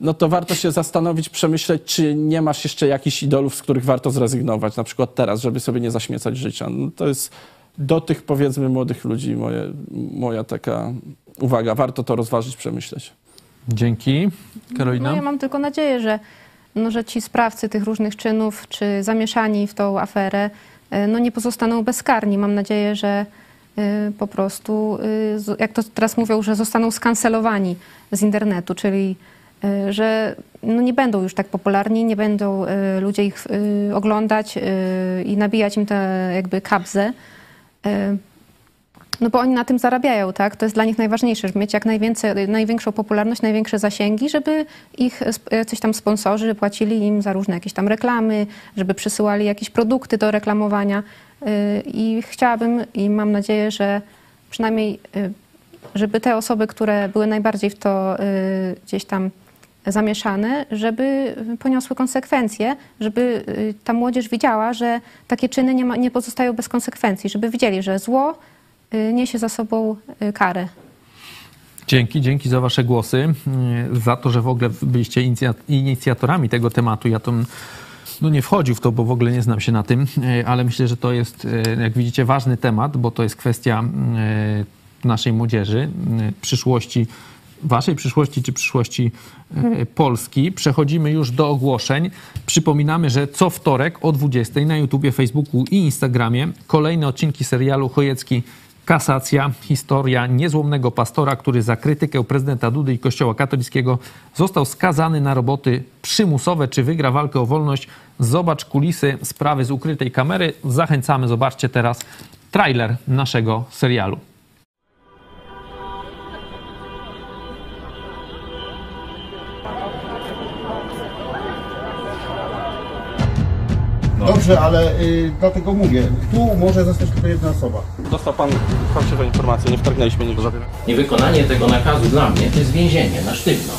Speaker 4: no to warto się zastanowić, przemyśleć, czy nie masz jeszcze jakichś idolów, z których warto zrezygnować, na przykład teraz, żeby sobie nie zaśmiecać życia. No to jest do tych, powiedzmy, młodych ludzi moje, moja taka uwaga. Warto to rozważyć, przemyśleć.
Speaker 1: Dzięki. Karolina?
Speaker 3: No ja mam tylko nadzieję, że, no, że ci sprawcy tych różnych czynów, czy zamieszani w tą aferę, e, no nie pozostaną bezkarni. Mam nadzieję, że e, po prostu, e, jak to teraz mówią, że zostaną skancelowani z internetu, czyli że no nie będą już tak popularni, nie będą e, ludzie ich e, oglądać i nabijać im te jakby kabzę. E, no bo oni na tym zarabiają, tak? To jest dla nich najważniejsze, żeby mieć jak najwięcej, największą popularność, największe zasięgi, żeby ich jacyś tam sponsorzy płacili im za różne jakieś tam reklamy, żeby przysyłali jakieś produkty do reklamowania. I chciałabym i mam nadzieję, że przynajmniej, żeby te osoby, które były najbardziej w to gdzieś tam zamieszane, żeby poniosły konsekwencje, żeby yy, ta młodzież widziała, że takie czyny nie, ma, nie pozostają bez konsekwencji, żeby widzieli, że zło y, niesie za sobą y, karę.
Speaker 1: Dzięki, dzięki za wasze głosy, y, za to, że w ogóle byliście inicja- inicjatorami tego tematu. Ja to no nie wchodził w to, bo w ogóle nie znam się na tym, y, ale myślę, że to jest, y, jak widzicie, ważny temat, bo to jest kwestia y, naszej młodzieży, y, przyszłości, waszej przyszłości czy przyszłości y, Polski. Przechodzimy już do ogłoszeń. Przypominamy, że co wtorek o 20 na YouTubie, Facebooku i Instagramie kolejne odcinki serialu Chojecki Kasacja, historia niezłomnego pastora, który za krytykę prezydenta Dudy i Kościoła katolickiego został skazany na roboty przymusowe. Czy wygra walkę o wolność? Zobacz kulisy sprawy z ukrytej kamery. Zachęcamy, zobaczcie teraz trailer naszego serialu.
Speaker 9: Dobrze, ale y, dlatego mówię, tu może zostać tylko jedna osoba.
Speaker 4: Dostał pan fałszywe informacje, nie wtargnęliśmy za
Speaker 8: Niewykonanie tego nakazu dla mnie to jest więzienie na sztywno.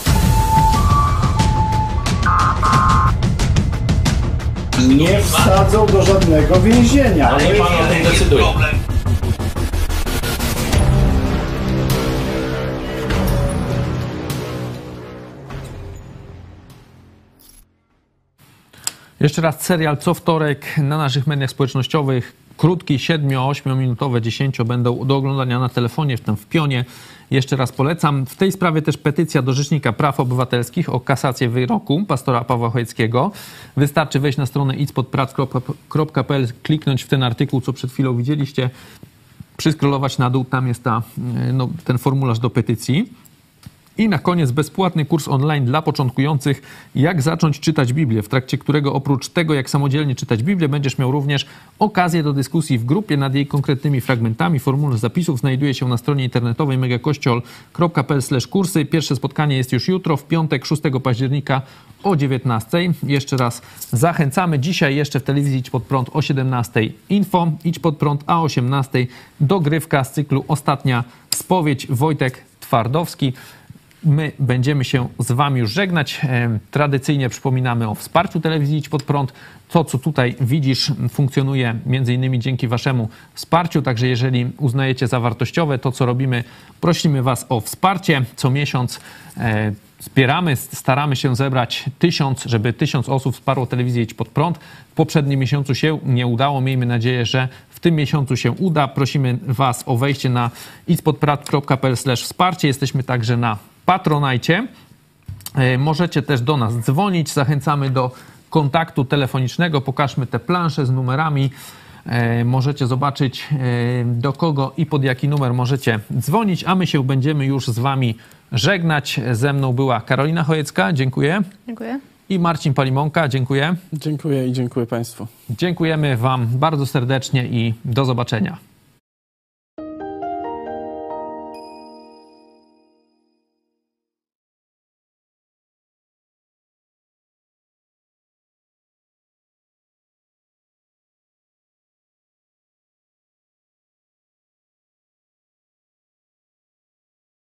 Speaker 9: Nie wsadzą do żadnego więzienia.
Speaker 8: Ale nie pan o tym decyduje.
Speaker 1: Jeszcze raz serial co wtorek na naszych mediach społecznościowych. Krótki, 7-8 minutowe, 10 będą do oglądania na telefonie, w tym w pionie. Jeszcze raz polecam. W tej sprawie też petycja do Rzecznika Praw Obywatelskich o kasację wyroku pastora Pawła Chojeckiego. Wystarczy wejść na stronę idspodprac.pl, kliknąć w ten artykuł, co przed chwilą widzieliście, przyskrolować na dół, tam jest ta, no, ten formularz do petycji. I na koniec bezpłatny kurs online dla początkujących, jak zacząć czytać Biblię, w trakcie którego oprócz tego, jak samodzielnie czytać Biblię, będziesz miał również okazję do dyskusji w grupie nad jej konkretnymi fragmentami. Formularz zapisów znajduje się na stronie internetowej megakościol.pl kursy. Pierwsze spotkanie jest już jutro, w piątek 6 października o 19. Jeszcze raz zachęcamy. Dzisiaj jeszcze w telewizji Idź Pod Prąd o 17 info, Idź Pod Prąd, a o 18 dogrywka z cyklu Ostatnia Spowiedź Wojtek Twardowski. My będziemy się z Wami już żegnać. E, Tradycyjnie przypominamy o wsparciu telewizji Idź Pod Prąd. To, co tutaj widzisz, funkcjonuje między innymi dzięki Waszemu wsparciu. Także jeżeli uznajecie za wartościowe to, co robimy, prosimy Was o wsparcie. Co miesiąc e, Wspieramy, staramy się zebrać tysiąc, żeby tysiąc osób wsparło telewizję Idź Pod Prąd. W poprzednim miesiącu się nie udało. Miejmy nadzieję, że w tym miesiącu się uda. Prosimy Was o wejście na idźpodprat.pl wsparcie. Jesteśmy także na Patronajcie. E, Możecie też do nas dzwonić. Zachęcamy do kontaktu telefonicznego. Pokażmy te plansze z numerami. E, Możecie zobaczyć e, do kogo i pod jaki numer możecie dzwonić, a my się będziemy już z Wami żegnać. Ze mną była Karolina Chojecka, dziękuję.
Speaker 3: Dziękuję.
Speaker 1: I Marcin Palimonka, dziękuję.
Speaker 4: Dziękuję i dziękuję Państwu.
Speaker 1: Dziękujemy Wam bardzo serdecznie i do zobaczenia.